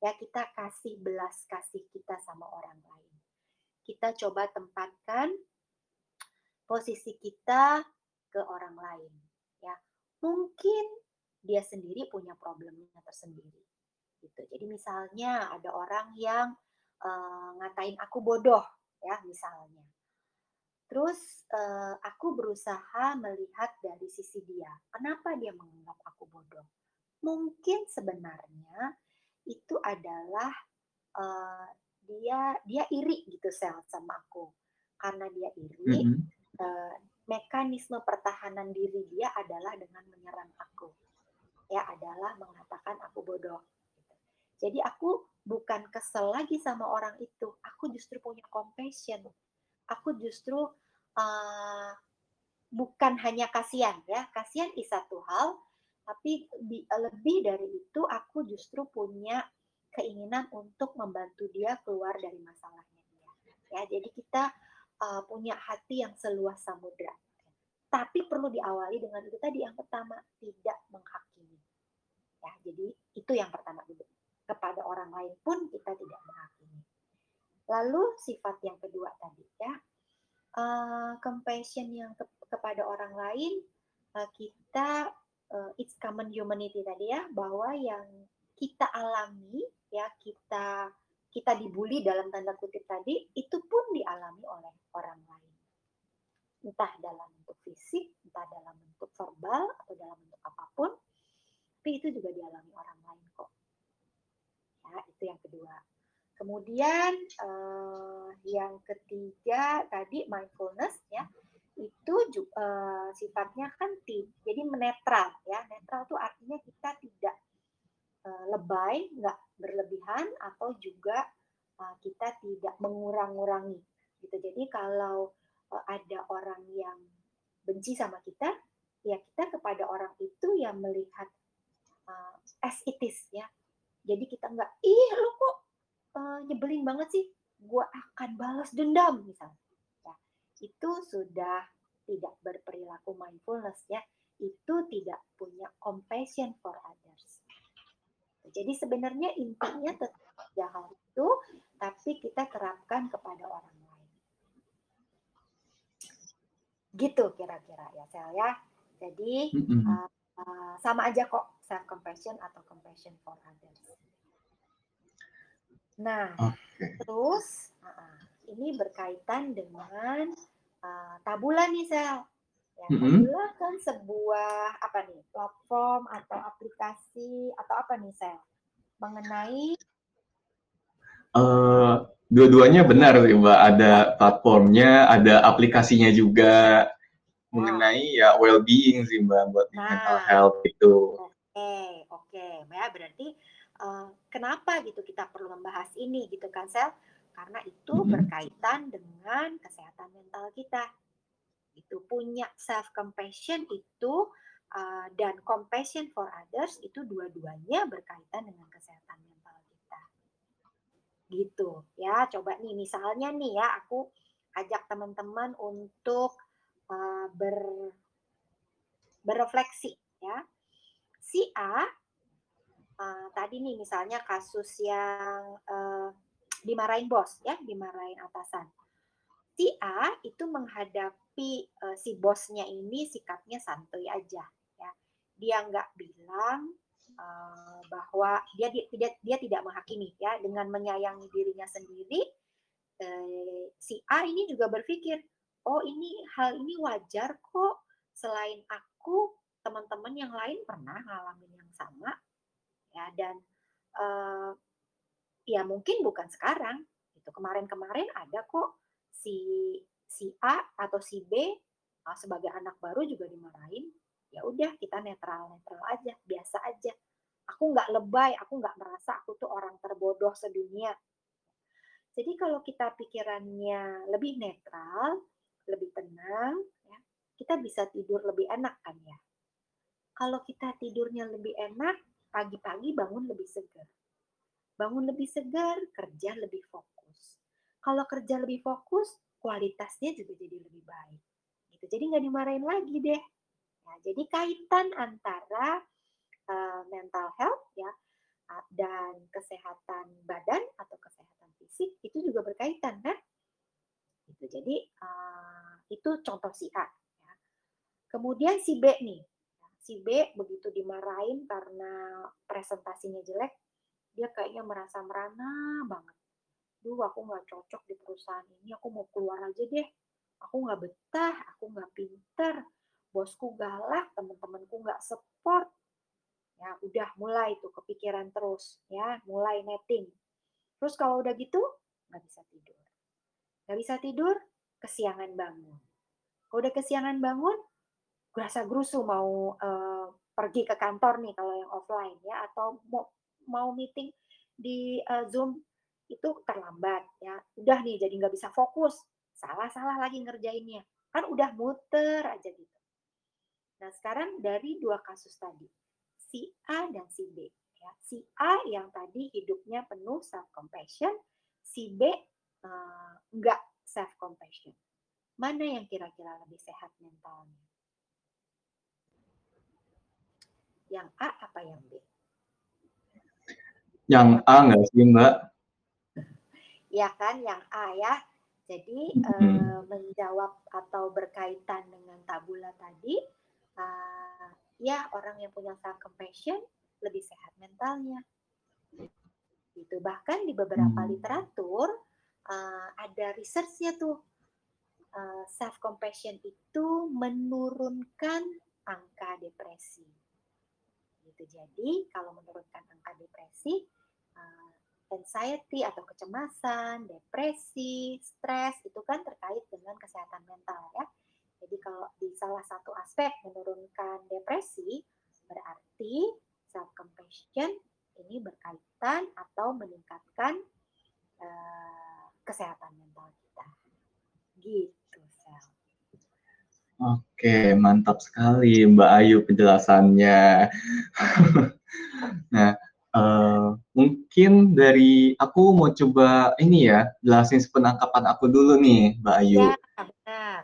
Ya kita kasih belas kasih kita sama orang lain. Kita coba tempatkan posisi kita ke orang lain. Ya mungkin dia sendiri punya problemnya tersendiri. Gitu. Jadi misalnya ada orang yang uh, ngatain aku bodoh, ya misalnya Terus uh, aku berusaha melihat dari sisi dia. Kenapa dia menganggap aku bodoh? Mungkin sebenarnya itu adalah uh, dia dia iri gitu sel sama aku. Karena dia iri, mm -hmm. uh, mekanisme pertahanan diri dia adalah dengan menyerang aku. Ya adalah mengatakan aku bodoh. Gitu. Jadi aku bukan kesel lagi sama orang itu. Aku justru punya compassion aku justru uh, bukan hanya kasihan ya kasihan is satu hal tapi lebih dari itu aku justru punya keinginan untuk membantu dia keluar dari masalahnya dia. Ya jadi kita uh, punya hati yang seluas samudra. Tapi perlu diawali dengan itu tadi yang pertama tidak menghakimi. Ya jadi itu yang pertama dulu. Kepada orang lain pun kita tidak menghakimi lalu sifat yang kedua tadi ya. Uh, compassion yang ke kepada orang lain uh, kita uh, it's common humanity tadi ya bahwa yang kita alami ya kita kita dibully dalam tanda kutip tadi itu pun dialami oleh orang lain. Entah dalam bentuk fisik entah dalam bentuk verbal atau dalam bentuk apa pun tapi itu juga dialami orang lain kok. Ya itu yang kedua Kemudian uh, yang ketiga tadi mindfulness ya itu uh, sifatnya kan jadi netral ya. Netral itu artinya kita tidak uh, lebay nggak berlebihan atau juga uh, kita tidak mengurang-urangi gitu. Jadi kalau uh, ada orang yang benci sama kita ya kita kepada orang itu yang melihat uh, as it is ya. Jadi kita nggak ih lu kok uh, nyebelin banget sih, gue akan balas dendam misalnya. Ya, itu sudah tidak berperilaku mindfulness ya, itu tidak punya compassion for others. Jadi sebenarnya intinya tetap tiga hal itu, tapi kita terapkan kepada orang lain. Gitu kira-kira ya Sel ya. Jadi mm -hmm. uh, uh, sama aja kok self compassion atau compassion for others. Nah, okay. terus uh, ini berkaitan dengan uh, tabula nih Sel. Ya, mm -hmm. Tabula kan sebuah apa nih platform atau aplikasi atau apa nih Sel mengenai uh, dua-duanya benar sih Mbak. Ada platformnya, ada aplikasinya juga nah. mengenai ya well-being sih Mbak buat nah. mental health itu. Oke, okay, oke. Okay. Ya berarti uh, kenapa gitu kita perlu membahas ini gitu kan Sel? Karena itu mm -hmm. berkaitan dengan kesehatan mental kita. Itu punya self compassion itu uh, dan compassion for others itu dua-duanya berkaitan dengan kesehatan mental kita. Gitu ya. Coba nih misalnya nih ya aku ajak teman-teman untuk uh, ber berefleksi ya. Si A uh, tadi nih misalnya kasus yang uh, dimarahin bos ya, dimarahin atasan. Si A itu menghadapi uh, si bosnya ini sikapnya santuy aja ya. Dia nggak bilang uh, bahwa dia tidak dia tidak menghakimi ya dengan menyayangi dirinya sendiri. Uh, si A ini juga berpikir, oh ini hal ini wajar kok. Selain aku, teman-teman yang lain pernah ngalamin yang sama ya dan uh, ya mungkin bukan sekarang itu kemarin-kemarin ada kok si si A atau si B uh, sebagai anak baru juga dimarahin ya udah kita netral netral aja biasa aja. Aku nggak lebay aku nggak merasa aku tuh orang terbodoh sedunia. Jadi kalau kita pikirannya lebih netral lebih tenang ya kita bisa tidur lebih enak kan ya. Kalau kita tidurnya lebih enak pagi-pagi bangun lebih segar bangun lebih segar, kerja lebih fokus. Kalau kerja lebih fokus, kualitasnya juga jadi lebih baik. Gitu. Jadi nggak dimarahin lagi deh. Nah, jadi kaitan antara uh, mental health ya dan kesehatan badan atau kesehatan fisik itu juga berkaitan kan? Gitu. Jadi uh, itu contoh si A. Ya. Kemudian si B nih, si B begitu dimarahin karena presentasinya jelek, dia kayaknya merasa merana banget. Duh, aku nggak cocok di perusahaan ini, aku mau keluar aja deh. Aku nggak betah, aku nggak pinter, bosku galak, teman-temanku nggak support. Ya, udah mulai tuh kepikiran terus, ya, mulai netting. Terus kalau udah gitu, nggak bisa tidur. Nggak bisa tidur, kesiangan bangun. Kalau udah kesiangan bangun, gerasa gerusu mau uh, pergi ke kantor nih kalau yang offline ya atau mau mau meeting di uh, Zoom itu terlambat ya. Udah nih jadi nggak bisa fokus. Salah-salah lagi ngerjainnya. Kan udah muter aja gitu. Nah, sekarang dari dua kasus tadi, si A dan si B. Ya. Si A yang tadi hidupnya penuh self-compassion, si B uh, nggak self-compassion. Mana yang kira-kira lebih sehat mentalnya? Yang A apa yang B? Yang A nggak sih Mbak? Ya kan, yang A ya. Jadi hmm. uh, menjawab atau berkaitan dengan tabula tadi, uh, ya orang yang punya self compassion lebih sehat mentalnya. Gitu. Bahkan di beberapa hmm. literatur uh, ada researchnya tuh uh, self compassion itu menurunkan angka depresi. Gitu. Jadi kalau menurunkan angka depresi uh, anxiety atau kecemasan, depresi, stres itu kan terkait dengan kesehatan mental ya. Jadi kalau di salah satu aspek menurunkan depresi berarti self compassion ini berkaitan atau meningkatkan uh, kesehatan mental kita. Gitu, Sel. Oke, mantap sekali Mbak Ayu penjelasannya. [laughs] nah, Uh, mungkin dari aku mau coba ini ya jelasin sepenangkapan aku dulu nih, Mbak Ayu. Ya, benar.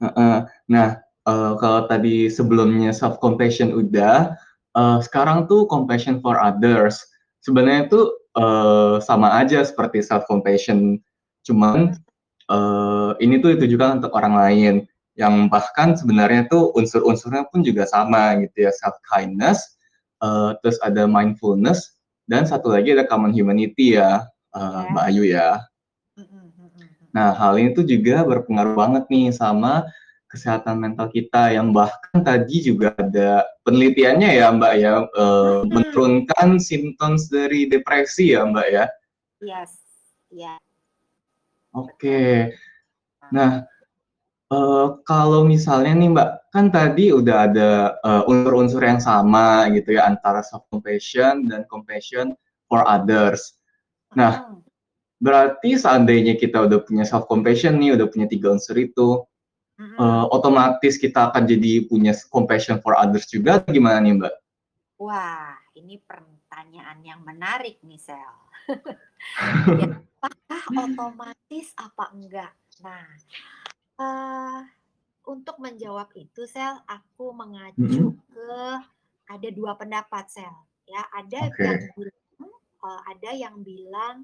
Uh, uh, nah, uh, kalau tadi sebelumnya self compassion udah, uh, sekarang tuh compassion for others. Sebenarnya itu uh, sama aja seperti self compassion, cuman uh, ini tuh ditujukan untuk orang lain. Yang bahkan sebenarnya tuh unsur-unsurnya pun juga sama gitu ya self kindness uh, terus ada mindfulness dan satu lagi ada common humanity ya uh, yeah. Mbak Ayu ya nah hal ini tuh juga berpengaruh banget nih sama kesehatan mental kita yang bahkan tadi juga ada penelitiannya ya Mbak ya uh, menurunkan symptoms dari depresi ya Mbak ya yes ya yeah. oke okay. nah Uh, kalau misalnya nih Mbak, kan tadi udah ada uh, unsur-unsur yang sama gitu ya antara self compassion dan compassion for others. Nah, hmm. berarti seandainya kita udah punya self compassion nih, udah punya tiga unsur itu, uh, otomatis kita akan jadi punya compassion for others juga gimana nih Mbak? Wah, ini pertanyaan yang menarik nih Sel. [laughs] [laughs] ya, apakah otomatis apa enggak? Nah, Uh, untuk menjawab itu, Sel, aku mengacu -hmm. ke ada dua pendapat, Sel. Ya, ada okay. yang bilang, uh, ada yang bilang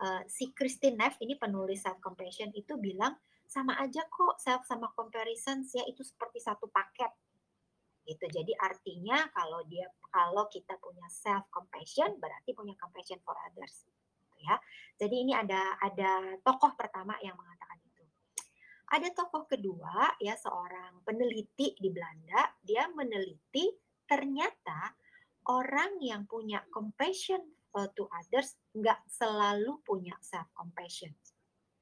uh, si Christine Neff ini penulis self compassion itu bilang sama aja kok self sama comparison ya itu seperti satu paket gitu. Jadi artinya kalau dia kalau kita punya self compassion berarti punya compassion for others. Gitu ya. Jadi ini ada ada tokoh pertama yang mengatakan ada tokoh kedua ya seorang peneliti di Belanda, dia meneliti ternyata orang yang punya compassion to others nggak selalu punya self compassion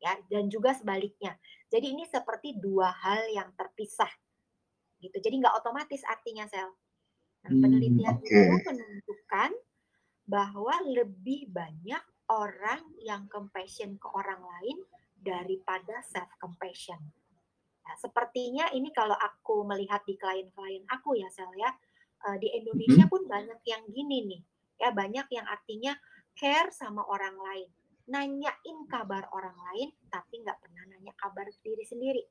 ya dan juga sebaliknya. Jadi ini seperti dua hal yang terpisah gitu. Jadi nggak otomatis artinya sel. Nah, hmm, penelitian hmm, okay. itu menunjukkan bahwa lebih banyak orang yang compassion ke orang lain daripada self compassion. Nah, sepertinya ini kalau aku melihat di klien-klien aku ya Sel ya, uh, di Indonesia pun banyak yang gini nih. Ya banyak yang artinya care sama orang lain. Nanyain kabar orang lain tapi nggak pernah nanya kabar diri sendiri.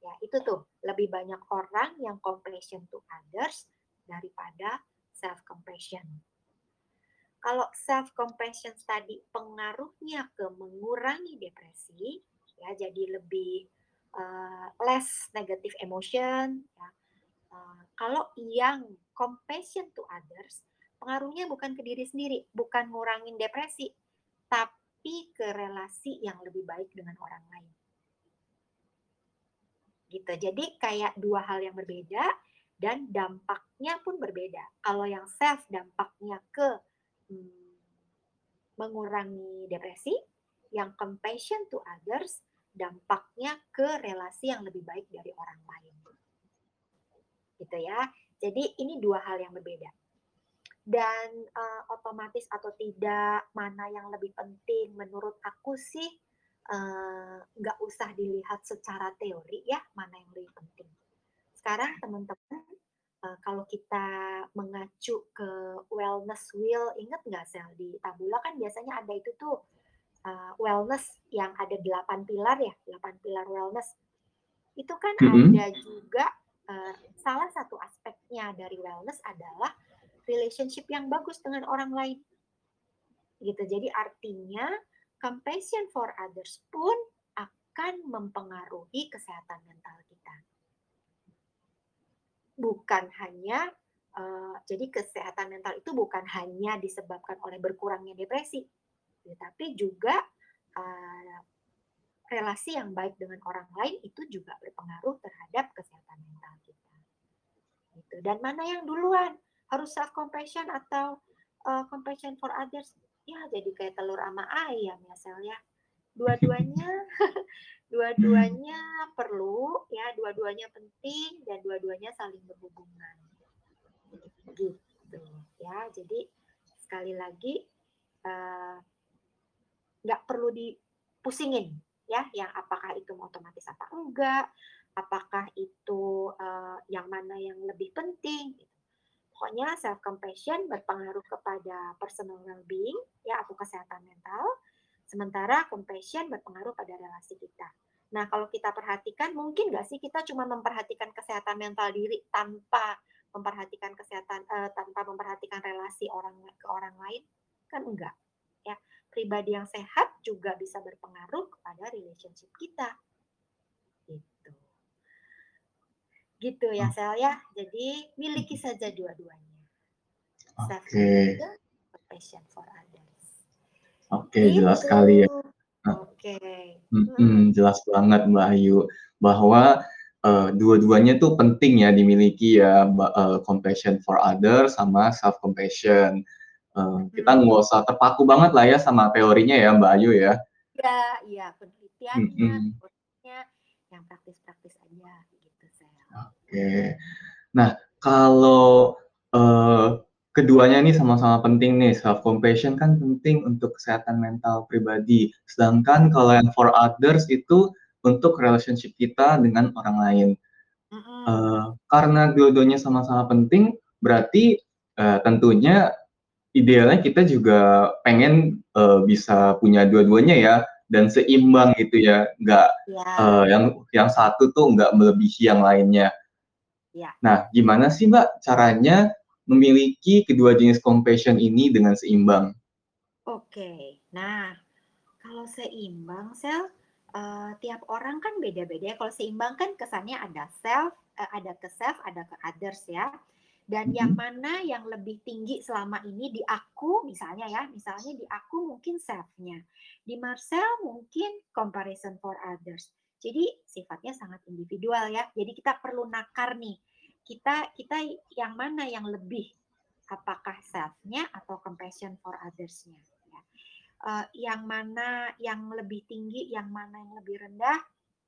Ya, itu tuh lebih banyak orang yang compassion to others daripada self compassion. Kalau self compassion tadi pengaruhnya ke mengurangi depresi, ya jadi lebih uh, less negative emotion. Ya. Uh, kalau yang compassion to others, pengaruhnya bukan ke diri sendiri, bukan ngurangin depresi, tapi ke relasi yang lebih baik dengan orang lain. Gitu. Jadi kayak dua hal yang berbeda dan dampaknya pun berbeda. Kalau yang self dampaknya ke hmm, mengurangi depresi, yang compassion to others dampaknya ke relasi yang lebih baik dari orang lain. Gitu ya. Jadi ini dua hal yang berbeda. Dan uh, otomatis atau tidak mana yang lebih penting menurut aku sih nggak uh, usah dilihat secara teori ya mana yang lebih penting. Sekarang teman-teman uh, kalau kita mengacu ke wellness wheel, ingat nggak sel di tabula kan biasanya ada itu tuh uh, wellness yang ada delapan pilar ya, delapan pilar wellness. Itu kan mm -hmm. ada juga uh, salah satu aspeknya dari wellness adalah relationship yang bagus dengan orang lain. Gitu. Jadi artinya compassion for others pun akan mempengaruhi kesehatan mental kita bukan hanya uh, jadi kesehatan mental itu bukan hanya disebabkan oleh berkurangnya depresi, tetapi juga uh, relasi yang baik dengan orang lain itu juga berpengaruh terhadap kesehatan mental kita. Gitu. Dan mana yang duluan? Harus self compassion atau uh, compassion for others? Ya, jadi kayak telur sama ayam ya, Sel ya. Dua-duanya [laughs] dua-duanya perlu ya. Dua-duanya penting dan dua-duanya saling berhubungan. Gitu ya. Jadi sekali lagi eh, nggak uh, perlu dipusingin ya yang apakah itu otomatis apa enggak apakah itu uh, yang mana yang lebih penting gitu. pokoknya self compassion berpengaruh kepada personal well being ya atau kesehatan mental Sementara compassion berpengaruh pada relasi kita. Nah, kalau kita perhatikan, mungkin nggak sih kita cuma memperhatikan kesehatan mental diri tanpa memperhatikan kesehatan, uh, tanpa memperhatikan relasi orang ke orang lain? Kan enggak. Ya, pribadi yang sehat juga bisa berpengaruh kepada relationship kita. Gitu. Gitu ya, hmm. Sel ya. Jadi miliki saja dua-duanya. Oke. Okay. Passion for others. Oke, okay, gitu. jelas sekali ya. Oke. Okay. Hmm, hmm, jelas banget Mbak Ayu bahwa uh, dua-duanya tuh penting ya dimiliki ya uh, compassion for others sama self compassion. Uh, hmm. Kita nggak usah terpaku banget lah ya sama teorinya ya Mbak Ayu ya. Ya, iya penelitiannya, hmm. yang praktis-praktis aja gitu saya. Oke. Okay. Nah kalau uh, keduanya ini sama-sama penting nih self compassion kan penting untuk kesehatan mental pribadi sedangkan kalau yang for others itu untuk relationship kita dengan orang lain mm-hmm. uh, karena dua-duanya sama-sama penting berarti uh, tentunya idealnya kita juga pengen uh, bisa punya dua-duanya ya dan seimbang gitu ya nggak yeah. Ya. uh, yang yang satu tuh nggak melebihi yang lainnya yeah. nah gimana sih mbak caranya memiliki kedua jenis compassion ini dengan seimbang? Oke, nah kalau seimbang, sel uh, tiap orang kan beda-beda. Ya. Kalau seimbang kan kesannya ada self, uh, ada ke self, ada ke others ya. Dan mm -hmm. yang mana yang lebih tinggi selama ini di aku, misalnya ya, misalnya di aku mungkin self-nya, di Marcel mungkin comparison for others. Jadi sifatnya sangat individual ya. Jadi kita perlu nakar nih kita kita yang mana yang lebih? Apakah self-nya atau compassion for others-nya? Ya. Uh, yang mana yang lebih tinggi yang mana yang lebih rendah?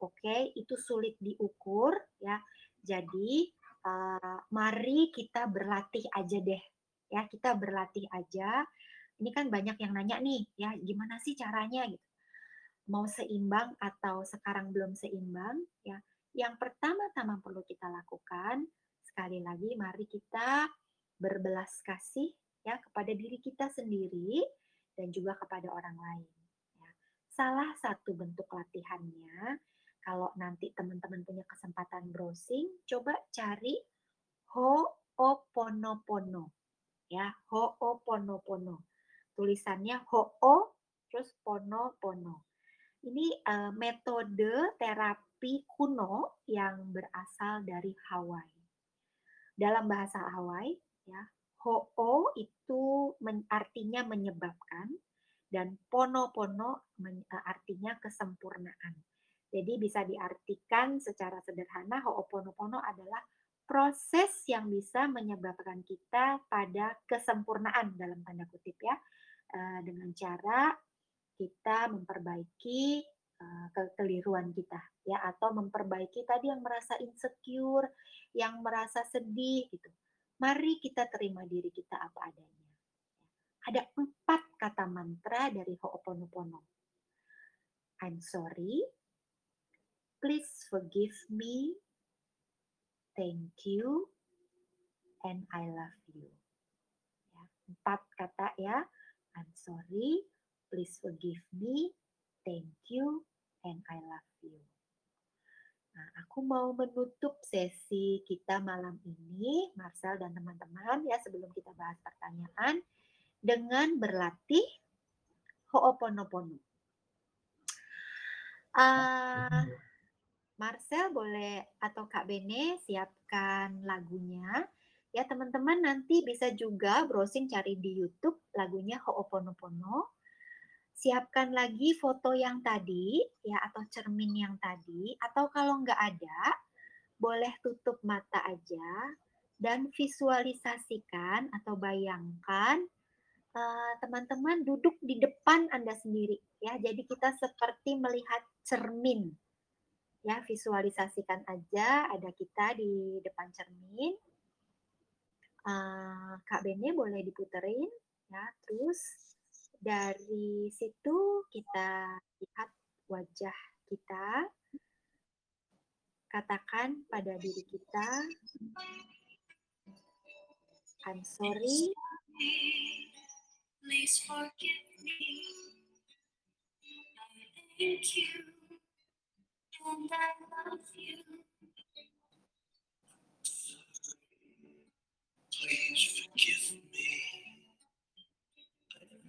Oke okay, itu sulit diukur ya. Jadi uh, mari kita berlatih aja deh ya. Kita berlatih aja. Ini kan banyak yang nanya nih ya gimana sih caranya gitu. Mau seimbang atau sekarang belum seimbang ya. Yang pertama-tama perlu kita lakukan sekali lagi mari kita berbelas kasih ya kepada diri kita sendiri dan juga kepada orang lain. Ya. Salah satu bentuk latihannya, kalau nanti teman-teman punya kesempatan browsing, coba cari Ho'oponopono. Ya, Ho'oponopono. Tulisannya Ho'o terus Pono-Pono. Ini uh, metode terapi kuno yang berasal dari Hawaii dalam bahasa Hawaii ya ho'o itu men, artinya menyebabkan dan pono-pono e, artinya kesempurnaan. Jadi bisa diartikan secara sederhana ho'oponopono adalah proses yang bisa menyebabkan kita pada kesempurnaan dalam tanda kutip ya e, dengan cara kita memperbaiki kekeliruan kita ya atau memperbaiki tadi yang merasa insecure, yang merasa sedih gitu. Mari kita terima diri kita apa adanya. Ada empat kata mantra dari Ho'oponopono. I'm sorry, please forgive me, thank you, and I love you. Ya, empat kata ya. I'm sorry, please forgive me, thank you, and I love you. Nah, aku mau menutup sesi kita malam ini, Marcel dan teman-teman, ya sebelum kita bahas pertanyaan, dengan berlatih Ho'oponopono. Uh, Marcel boleh atau Kak Bene siapkan lagunya. Ya teman-teman nanti bisa juga browsing cari di YouTube lagunya Ho'oponopono siapkan lagi foto yang tadi ya atau cermin yang tadi atau kalau nggak ada boleh tutup mata aja dan visualisasikan atau bayangkan eh, teman-teman uh, duduk di depan Anda sendiri ya. Jadi kita seperti melihat cermin. Ya, visualisasikan aja ada kita di depan cermin. Uh, Kak Bene boleh diputerin ya. Terus dari situ kita lihat wajah kita, katakan pada diri kita, I'm sorry. Please forgive me. Thank you. And I love you. Please forgive me.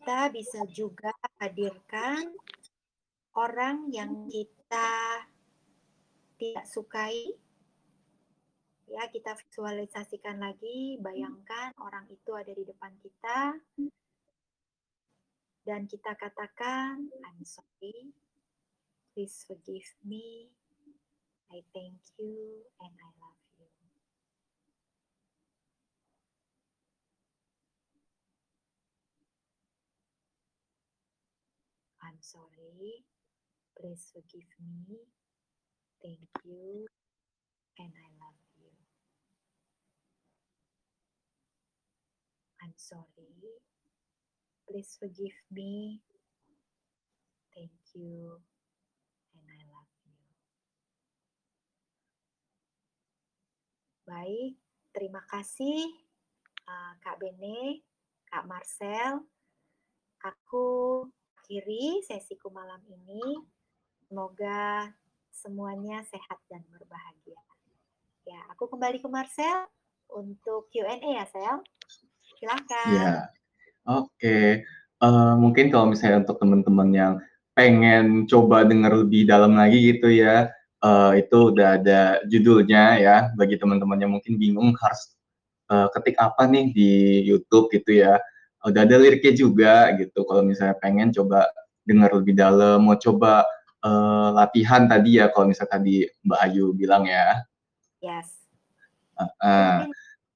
kita bisa juga hadirkan orang yang kita tidak sukai. Ya, kita visualisasikan lagi, bayangkan orang itu ada di depan kita. Dan kita katakan, I'm sorry, please forgive me, I thank you, and I love I'm sorry. Please forgive me. Thank you. And I love you. I'm sorry. Please forgive me. Thank you. And I love you. Baik, terima kasih uh, Kak Bene, Kak Marcel. Aku akhiri sesiku malam ini. Semoga semuanya sehat dan berbahagia. Ya, aku kembali ke Marcel untuk Q&A ya, Sel. Silakan. Ya, oke. Okay. Uh, eh, mungkin kalau misalnya untuk teman-teman yang pengen coba dengar lebih dalam lagi gitu ya, uh, itu udah ada judulnya ya. Bagi teman-teman yang mungkin bingung harus uh, ketik apa nih di YouTube gitu ya udah ada liriknya juga gitu. Kalau misalnya pengen coba dengar lebih dalam mau coba uh, latihan tadi ya kalau misalnya tadi Mbak Ayu bilang ya. Yes. Uh, uh.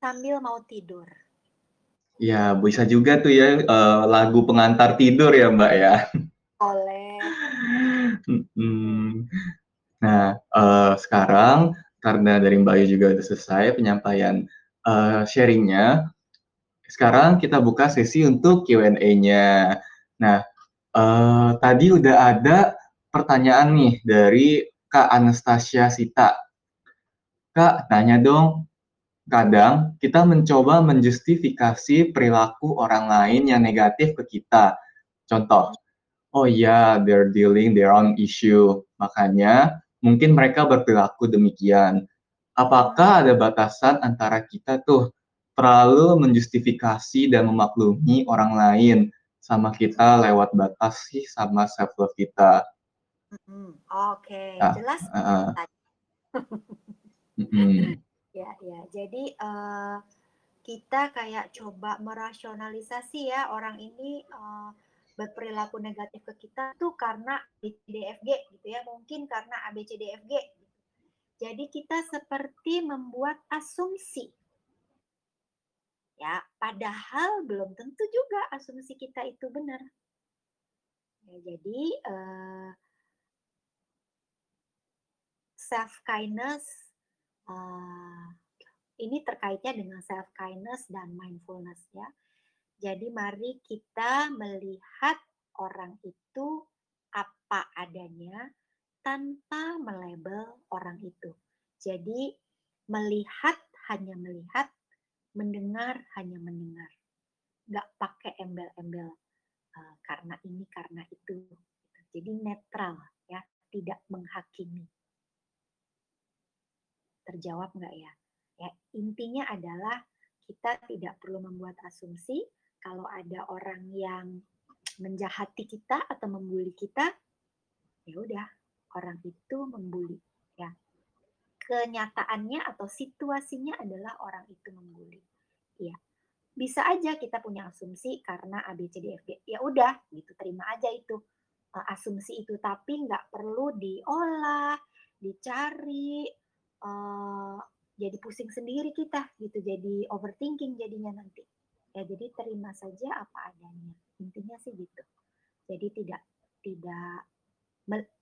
sambil mau tidur. Ya bisa juga tuh ya uh, lagu pengantar tidur ya Mbak ya. Oleh nah uh, sekarang karena dari Mbak Ayu juga udah selesai penyampaian uh, sharingnya sekarang kita buka sesi untuk Q&A-nya. Nah, uh, tadi udah ada pertanyaan nih dari Kak Anastasia Sita. Kak, tanya dong, kadang kita mencoba menjustifikasi perilaku orang lain yang negatif ke kita. Contoh, oh ya, yeah, they're dealing their own issue, makanya mungkin mereka berperilaku demikian. Apakah ada batasan antara kita tuh terlalu menjustifikasi dan memaklumi orang lain sama kita lewat batas sih sama self love kita. Mm-hmm. Oke, okay. nah, jelas. Uh, [laughs] Ya, ya. Jadi uh, kita kayak coba merasionalisasi ya orang ini uh, berperilaku negatif ke kita tuh karena ABCDFG gitu ya, mungkin karena ABCDFG. Jadi kita seperti membuat asumsi Ya, padahal belum tentu juga asumsi kita itu benar. Ya, jadi uh, eh, self kindness uh, ini terkaitnya dengan self kindness dan mindfulness ya. Jadi mari kita melihat orang itu apa adanya tanpa melebel orang itu. Jadi melihat hanya melihat mendengar hanya mendengar, nggak pakai embel-embel uh, karena ini karena itu. Jadi netral ya, tidak menghakimi. Terjawab nggak ya? Ya intinya adalah kita tidak perlu membuat asumsi kalau ada orang yang menjahati kita atau membuli kita, ya udah orang itu membuli ya kenyataannya atau situasinya adalah orang itu membuli. Ya, bisa aja kita punya asumsi karena A, B, C, D, F, G. Ya udah, gitu terima aja itu uh, asumsi itu, tapi nggak perlu diolah, dicari, uh, jadi pusing sendiri kita gitu, jadi overthinking jadinya nanti. Ya, jadi terima saja apa adanya. Intinya sih gitu. Jadi tidak tidak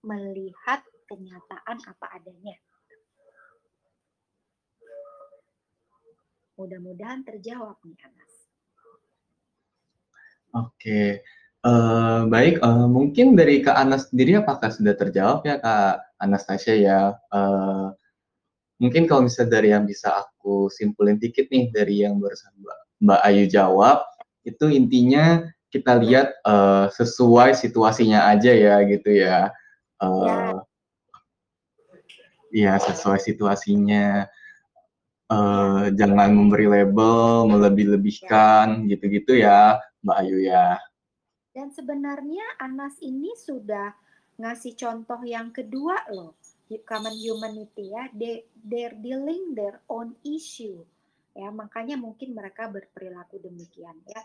melihat kenyataan apa adanya. Mudah-mudahan terjawab nih Anas. Oke, uh, baik. Uh, mungkin dari Kak Anas sendiri apakah sudah terjawab ya Kak Anastasia ya? Uh, mungkin kalau misalnya dari yang bisa aku simpulin dikit nih dari yang barusan Mbak, Mbak Ayu jawab, itu intinya kita lihat uh, sesuai situasinya aja ya gitu ya. Uh, ya. ya sesuai situasinya. Uh, jangan memberi label, melebih-lebihkan, gitu-gitu ya, Mbak Ayu ya. Dan sebenarnya Anas ini sudah ngasih contoh yang kedua loh, common humanity ya, they, they're dealing their own issue, ya makanya mungkin mereka berperilaku demikian ya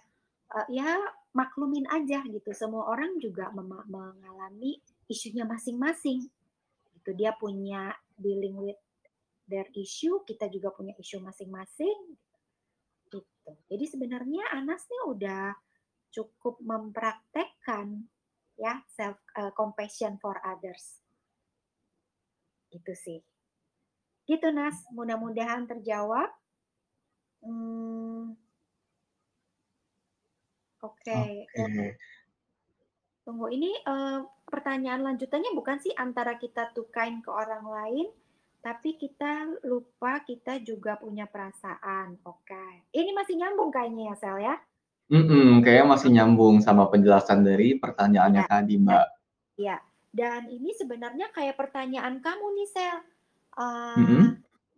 uh, ya maklumin aja gitu. Semua orang juga mengalami isunya masing-masing. Gitu dia punya dealing with their issue, kita juga punya isu masing-masing. Gitu. Jadi sebenarnya Anas nih udah cukup mempraktekkan ya self uh, compassion for others. Gitu sih. Gitu Nas, mudah-mudahan terjawab. Hmm, Oke. Okay. Tunggu, ini uh, pertanyaan lanjutannya bukan sih antara kita tukain ke orang lain, tapi kita lupa kita juga punya perasaan. Oke. Okay. Ini masih nyambung kayaknya ya, Sel ya? Mm -mm, kayaknya masih nyambung sama penjelasan dari pertanyaannya ya, tadi, Mbak. Iya. Dan ini sebenarnya kayak pertanyaan kamu nih, Sel. Uh, mm -hmm.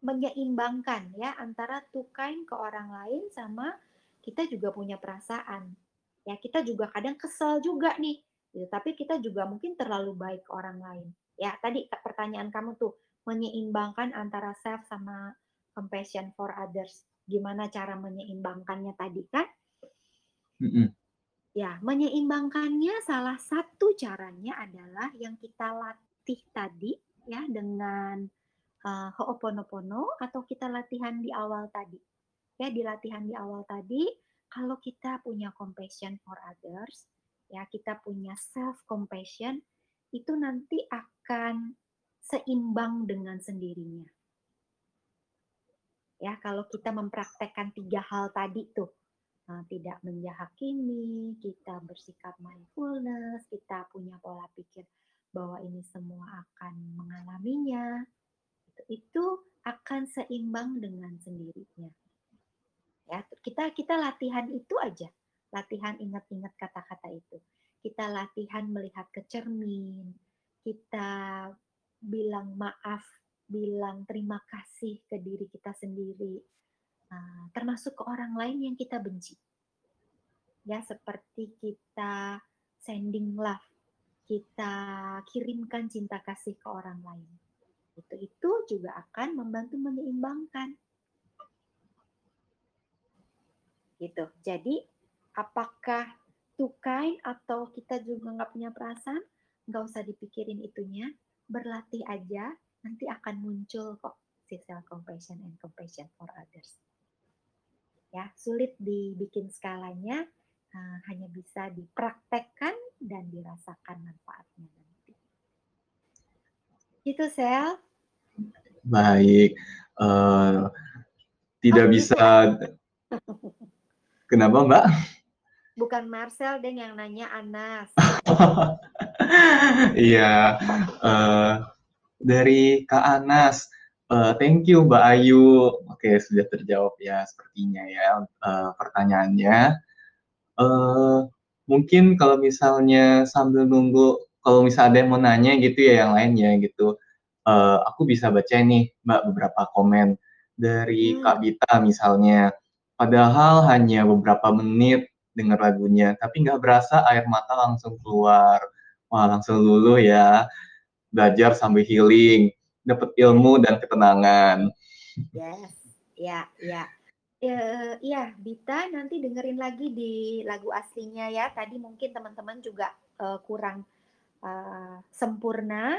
Menyeimbangkan ya antara tukain ke orang lain sama kita juga punya perasaan ya kita juga kadang kesel juga nih gitu. tapi kita juga mungkin terlalu baik ke orang lain ya tadi pertanyaan kamu tuh menyeimbangkan antara self sama compassion for others. Gimana cara menyeimbangkannya tadi kan? Mm -hmm. ya menyeimbangkannya salah satu caranya adalah yang kita latih tadi ya dengan uh, Ho'oponopono atau kita latihan di awal tadi. Ya di latihan di awal tadi kalau kita punya compassion for others, ya kita punya self compassion, itu nanti akan seimbang dengan sendirinya. Ya, kalau kita mempraktekkan tiga hal tadi tuh, nah, tidak menjahakimi, kita bersikap mindfulness, kita punya pola pikir bahwa ini semua akan mengalaminya, itu akan seimbang dengan sendirinya ya kita kita latihan itu aja latihan ingat-ingat kata-kata itu kita latihan melihat ke cermin kita bilang maaf bilang terima kasih ke diri kita sendiri nah, termasuk ke orang lain yang kita benci. Ya seperti kita sending love kita kirimkan cinta kasih ke orang lain. Itu itu juga akan membantu menyeimbangkan. Gitu. Jadi apakah tukai atau kita juga nggak punya perasaan, nggak usah dipikirin itunya, berlatih aja, nanti akan muncul kok si self compassion and compassion for others. Ya, sulit dibikin skalanya, uh, hanya bisa dipraktekkan dan dirasakan manfaatnya nanti. Itu sel. Baik, uh, tidak oh, bisa. [laughs] Kenapa Mbak? Bukan Marcel dan yang nanya Anas. [laughs] Iya, uh, dari Kak Anas. Uh, thank you Mbak Ayu. Oke, sudah terjawab ya sepertinya ya uh, pertanyaannya. Uh, mungkin kalau misalnya sambil nunggu, kalau misalnya ada yang mau nanya gitu ya yang lainnya gitu, uh, aku bisa baca nih Mbak beberapa komen dari hmm. Kak Bita misalnya. Padahal hanya beberapa menit dengar lagunya, tapi nggak berasa air mata langsung keluar. Wah, langsung lulu ya. Belajar sambil healing, dapat ilmu dan ketenangan. Yes, ya, ya. Uh, ya, Bita nanti dengerin lagi di lagu aslinya ya. Tadi mungkin teman-teman juga uh, kurang uh, sempurna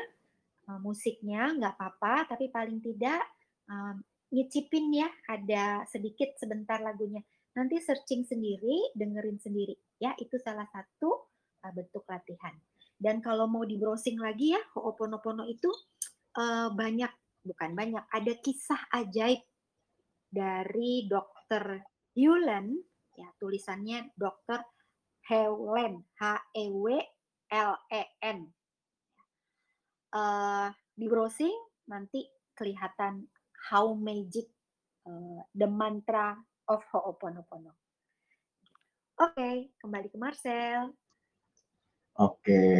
uh, musiknya, nggak apa-apa. Tapi paling tidak um, nyicipin ya, ada sedikit sebentar lagunya. Nanti searching sendiri, dengerin sendiri. Ya, itu salah satu uh, bentuk latihan. Dan kalau mau di browsing lagi ya, Ho'oponopono itu uh, banyak, bukan banyak, ada kisah ajaib dari dokter Hewlen, ya tulisannya dokter Hewlen, H-E-W-L-E-N. Uh, di browsing nanti kelihatan how magic uh, the mantra of Ho'oponopono. Oke, okay, kembali ke Marcel. Oke, okay.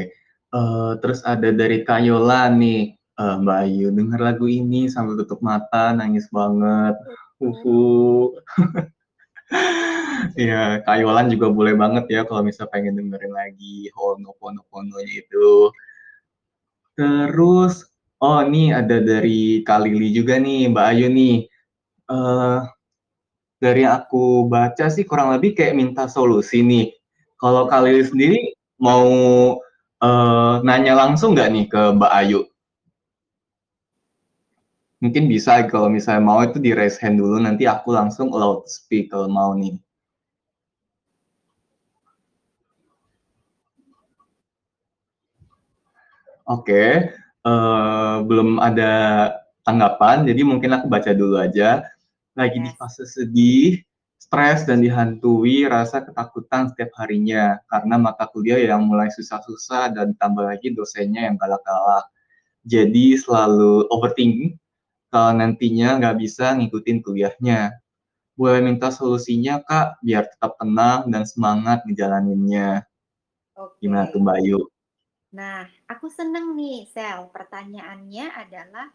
uh, terus ada dari Kayola nih, uh, Mbak Ayu, denger lagu ini sambil tutup mata, nangis banget. Uhu. [laughs] Iya, Kayolan juga boleh banget ya kalau misal pengen dengerin lagi Ho'oponopono-nya itu. Terus, oh nih ada dari Kalili juga nih, Mbak Ayu nih. Uh, dari aku baca sih kurang lebih kayak minta solusi nih. Kalau kalian sendiri mau uh, nanya langsung nggak nih ke Mbak Ayu? Mungkin bisa kalau misalnya mau itu di raise hand dulu, nanti aku langsung loud speak kalau mau nih. Oke, okay. uh, eh, belum ada tanggapan, jadi mungkin aku baca dulu aja lagi di fase sedih, stres dan dihantui rasa ketakutan setiap harinya karena mata kuliah yang mulai susah-susah dan tambah lagi dosennya yang galak-galak. Jadi selalu overthinking kalau nantinya nggak bisa ngikutin kuliahnya. Boleh minta solusinya kak biar tetap tenang dan semangat ngejalaninnya. Oke. Gimana tuh Mbak Ayu? Nah, aku seneng nih, Sel. Pertanyaannya adalah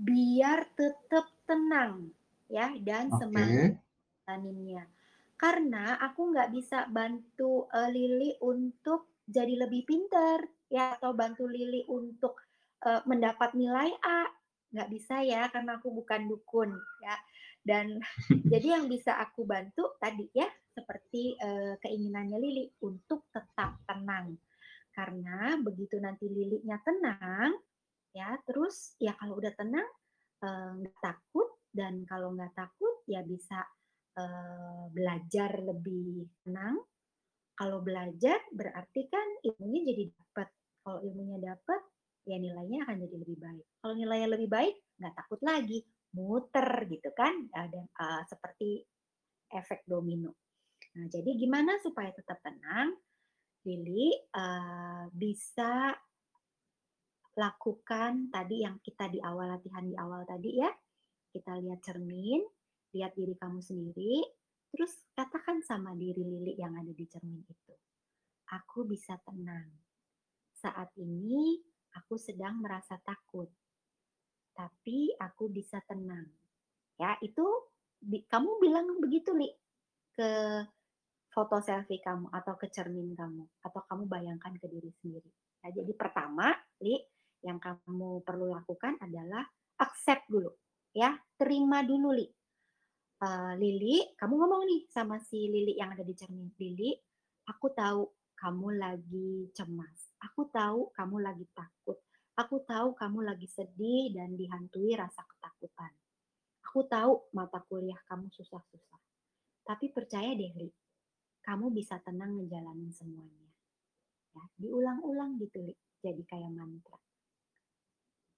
biar tetap tenang ya dan okay. semangat janinnya. Karena aku nggak bisa bantu uh, Lili untuk jadi lebih pintar ya atau bantu Lili untuk uh, mendapat nilai A nggak bisa ya karena aku bukan dukun ya dan [laughs] jadi yang bisa aku bantu tadi ya seperti uh, keinginannya Lili untuk tetap tenang karena begitu nanti Lilinya tenang ya terus ya kalau udah tenang nggak uh, takut dan kalau nggak takut ya bisa uh, belajar lebih tenang. Kalau belajar berarti kan ilmunya jadi dapat. Kalau ilmunya dapat, ya nilainya akan jadi lebih baik. Kalau nilainya lebih baik, nggak takut lagi, muter gitu kan, uh, dan uh, seperti efek domino. Nah, jadi gimana supaya tetap tenang? Lili uh, bisa lakukan tadi yang kita di awal latihan di awal tadi ya, kita lihat cermin, lihat diri kamu sendiri, terus katakan sama diri Lili yang ada di cermin itu. Aku bisa tenang. Saat ini aku sedang merasa takut. Tapi aku bisa tenang. Ya, itu kamu bilang begitu, Li, ke foto selfie kamu atau ke cermin kamu atau kamu bayangkan ke diri sendiri. Nah, jadi pertama, Li, yang kamu perlu lakukan adalah accept dulu ya terima dulu li. Uh, Lili kamu ngomong nih sama si Lili yang ada di cermin. Lili aku tahu kamu lagi cemas. Aku tahu kamu lagi takut. Aku tahu kamu lagi sedih dan dihantui rasa ketakutan. Aku tahu mata kuliah kamu susah-susah. Tapi percaya deh Li kamu bisa tenang ngejalanin semuanya. Ya diulang-ulang gitu Li jadi kayak mantra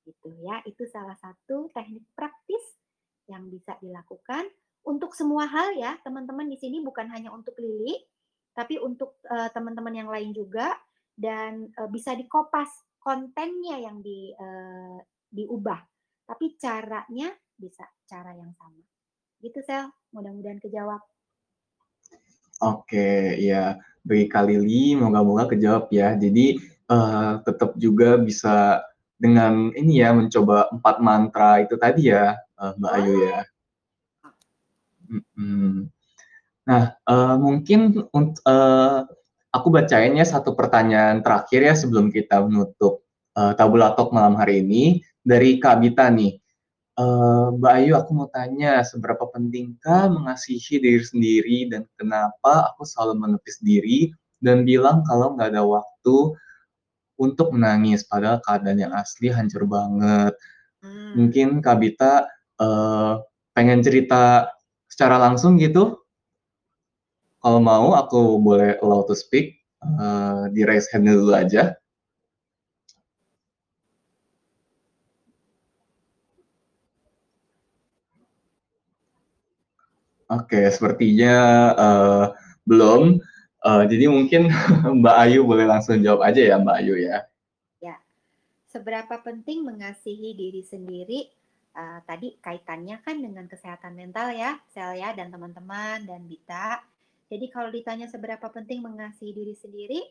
gitu ya. Itu salah satu teknik praktis yang bisa dilakukan untuk semua hal ya, teman-teman di sini bukan hanya untuk Lili, tapi untuk uh, teman-teman yang lain juga dan uh, bisa dikopas kontennya yang di uh, diubah. Tapi caranya bisa cara yang sama. Gitu Sel, mudah-mudahan kejawab. Oke, ya bagi Kalili moga-moga kejawab ya. Jadi uh, tetap juga bisa dengan ini ya mencoba empat mantra itu tadi ya uh, Mbak Ayu ya. Nah uh, mungkin uh, aku bacainnya satu pertanyaan terakhir ya sebelum kita menutup uh, tabula talk malam hari ini dari Kak Bita nih. Uh, Mbak Ayu, aku mau tanya, seberapa pentingkah mengasihi diri sendiri dan kenapa aku selalu menepis diri dan bilang kalau nggak ada waktu untuk menangis padahal keadaan yang asli hancur banget. Hmm. Mungkin Kak Bita uh, pengen cerita secara langsung gitu? kalau mau aku boleh allow to speak, uh, di raise hand dulu aja. Oke, sepertinya uh, belum. Uh, jadi mungkin [laughs] Mbak Ayu boleh langsung jawab aja ya Mbak Ayu ya. Ya, seberapa penting mengasihi diri sendiri? Uh, tadi kaitannya kan dengan kesehatan mental ya, Sel ya dan teman-teman dan Bita. Jadi kalau ditanya seberapa penting mengasihi diri sendiri,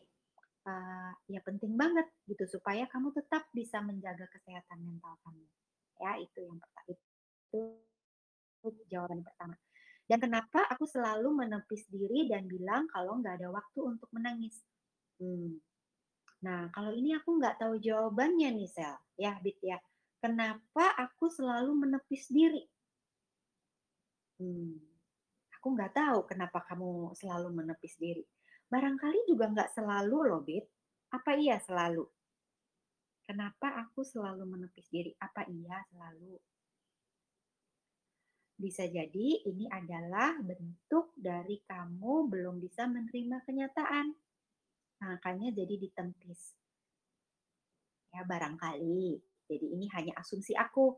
uh, ya penting banget gitu supaya kamu tetap bisa menjaga kesehatan mental kamu. Ya itu yang pertama. Itu jawaban pertama. Dan kenapa aku selalu menepis diri dan bilang kalau nggak ada waktu untuk menangis? Hmm. Nah, kalau ini aku nggak tahu jawabannya nih, Sel. Ya, Bit ya. Kenapa aku selalu menepis diri? Hmm. Aku nggak tahu kenapa kamu selalu menepis diri. Barangkali juga nggak selalu loh, Bit. Apa iya selalu? Kenapa aku selalu menepis diri? Apa iya selalu? Bisa jadi ini adalah bentuk dari kamu belum bisa menerima kenyataan. Makanya jadi ditempis. Ya, barangkali. Jadi ini hanya asumsi aku.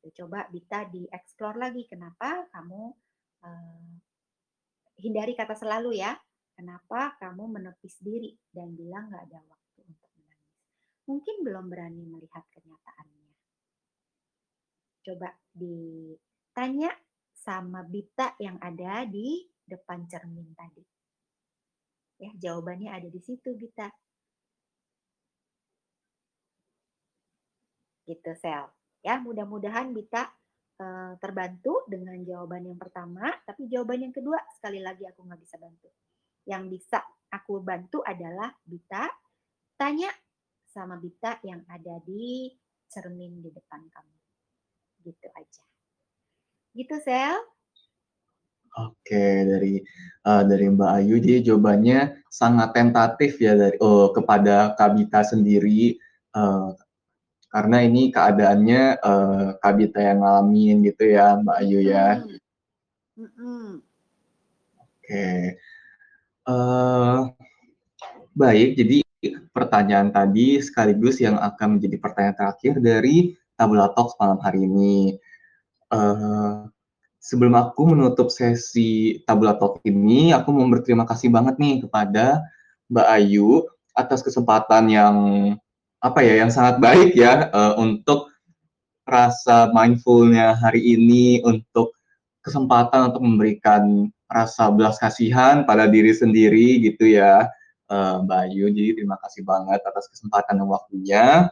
Gitu. Coba bisa dieksplor lagi kenapa kamu uh, hindari kata selalu ya. Kenapa kamu menepis diri dan bilang nggak ada waktu untuk menangis. Mungkin belum berani melihat kenyataannya. Coba di tanya sama Bita yang ada di depan cermin tadi. Ya, jawabannya ada di situ, Bita. Gitu, Sel. Ya, mudah-mudahan Bita uh, terbantu dengan jawaban yang pertama, tapi jawaban yang kedua sekali lagi aku nggak bisa bantu. Yang bisa aku bantu adalah Bita tanya sama Bita yang ada di cermin di depan kamu. Gitu aja. Gitu, Sel. Oke, dari uh, dari Mbak Ayu, jadi jawabannya sangat tentatif ya dari oh, kepada Kabita sendiri, uh, karena ini keadaannya uh, Kabita yang ngalamin gitu ya, Mbak Ayu ya. Mm -hmm. Oke, uh, baik. Jadi pertanyaan tadi sekaligus yang akan menjadi pertanyaan terakhir dari Tabula Talks malam hari ini uh, sebelum aku menutup sesi Tabula Talk ini, aku mau berterima kasih banget nih kepada Mbak Ayu atas kesempatan yang apa ya, yang sangat baik ya uh, untuk rasa mindfulnya hari ini, untuk kesempatan untuk memberikan rasa belas kasihan pada diri sendiri gitu ya, uh, Mbak Ayu. Jadi terima kasih banget atas kesempatan dan waktunya.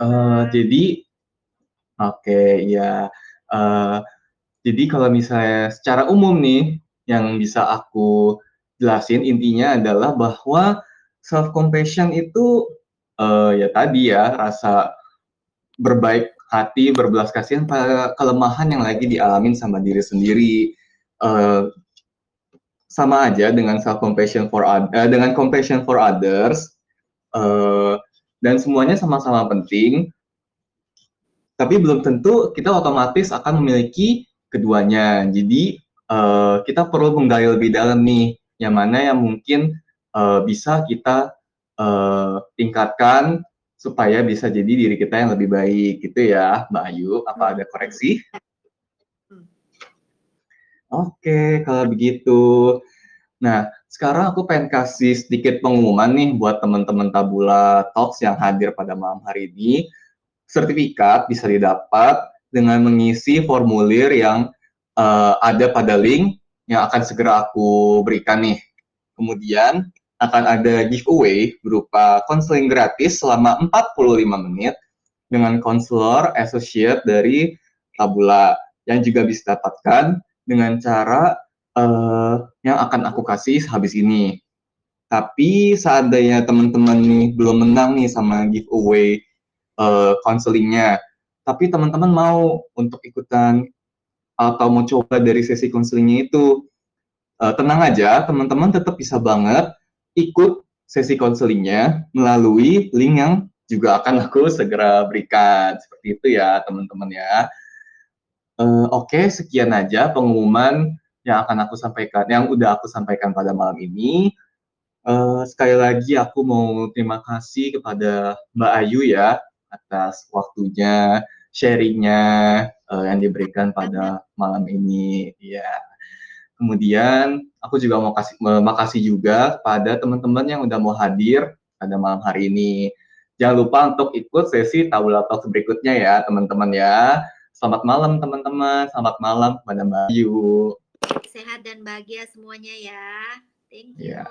Uh, jadi Oke, okay, ya. Uh, jadi kalau misalnya secara umum nih, yang bisa aku jelasin intinya adalah bahwa self compassion itu uh, ya tadi ya rasa berbaik hati, berbelas kasihan pada kelemahan yang lagi dialamin sama diri sendiri. Uh, sama aja dengan self compassion for uh, dengan compassion for others uh, dan semuanya sama-sama penting tapi belum tentu kita otomatis akan memiliki keduanya. Jadi uh, kita perlu menggali lebih dalam nih, yang mana yang mungkin uh, bisa kita uh, tingkatkan supaya bisa jadi diri kita yang lebih baik, gitu ya, Mbak Ayu. Apa ada koreksi? Oke, okay, kalau begitu. Nah, sekarang aku pengen kasih sedikit pengumuman nih buat teman-teman Tabula Talks yang hadir pada malam hari ini sertifikat bisa didapat dengan mengisi formulir yang uh, ada pada link yang akan segera aku berikan nih. Kemudian akan ada giveaway berupa konseling gratis selama 45 menit dengan konselor associate dari Tabula yang juga bisa dapatkan dengan cara uh, yang akan aku kasih habis ini. Tapi seandainya teman-teman nih belum menang nih sama giveaway konselingnya. Uh, Tapi teman-teman mau untuk ikutan atau mau coba dari sesi konselingnya itu, uh, tenang aja, teman-teman tetap bisa banget ikut sesi konselingnya melalui link yang juga akan aku segera berikan. Seperti itu ya teman-teman ya. Uh, Oke, okay, sekian aja pengumuman yang akan aku sampaikan, yang udah aku sampaikan pada malam ini. Uh, sekali lagi aku mau terima kasih kepada Mbak Ayu ya atas waktunya, sharingnya uh, yang diberikan pada malam ini. Ya. Kemudian aku juga mau kasih makasih juga pada teman-teman yang udah mau hadir pada malam hari ini. Jangan lupa untuk ikut sesi Tabula Talk berikutnya ya, teman-teman ya. Selamat malam, teman-teman. Selamat malam kepada Mbak Ayu. Sehat dan bahagia semuanya ya. Thank you. Ya.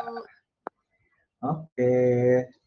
Oke. Okay.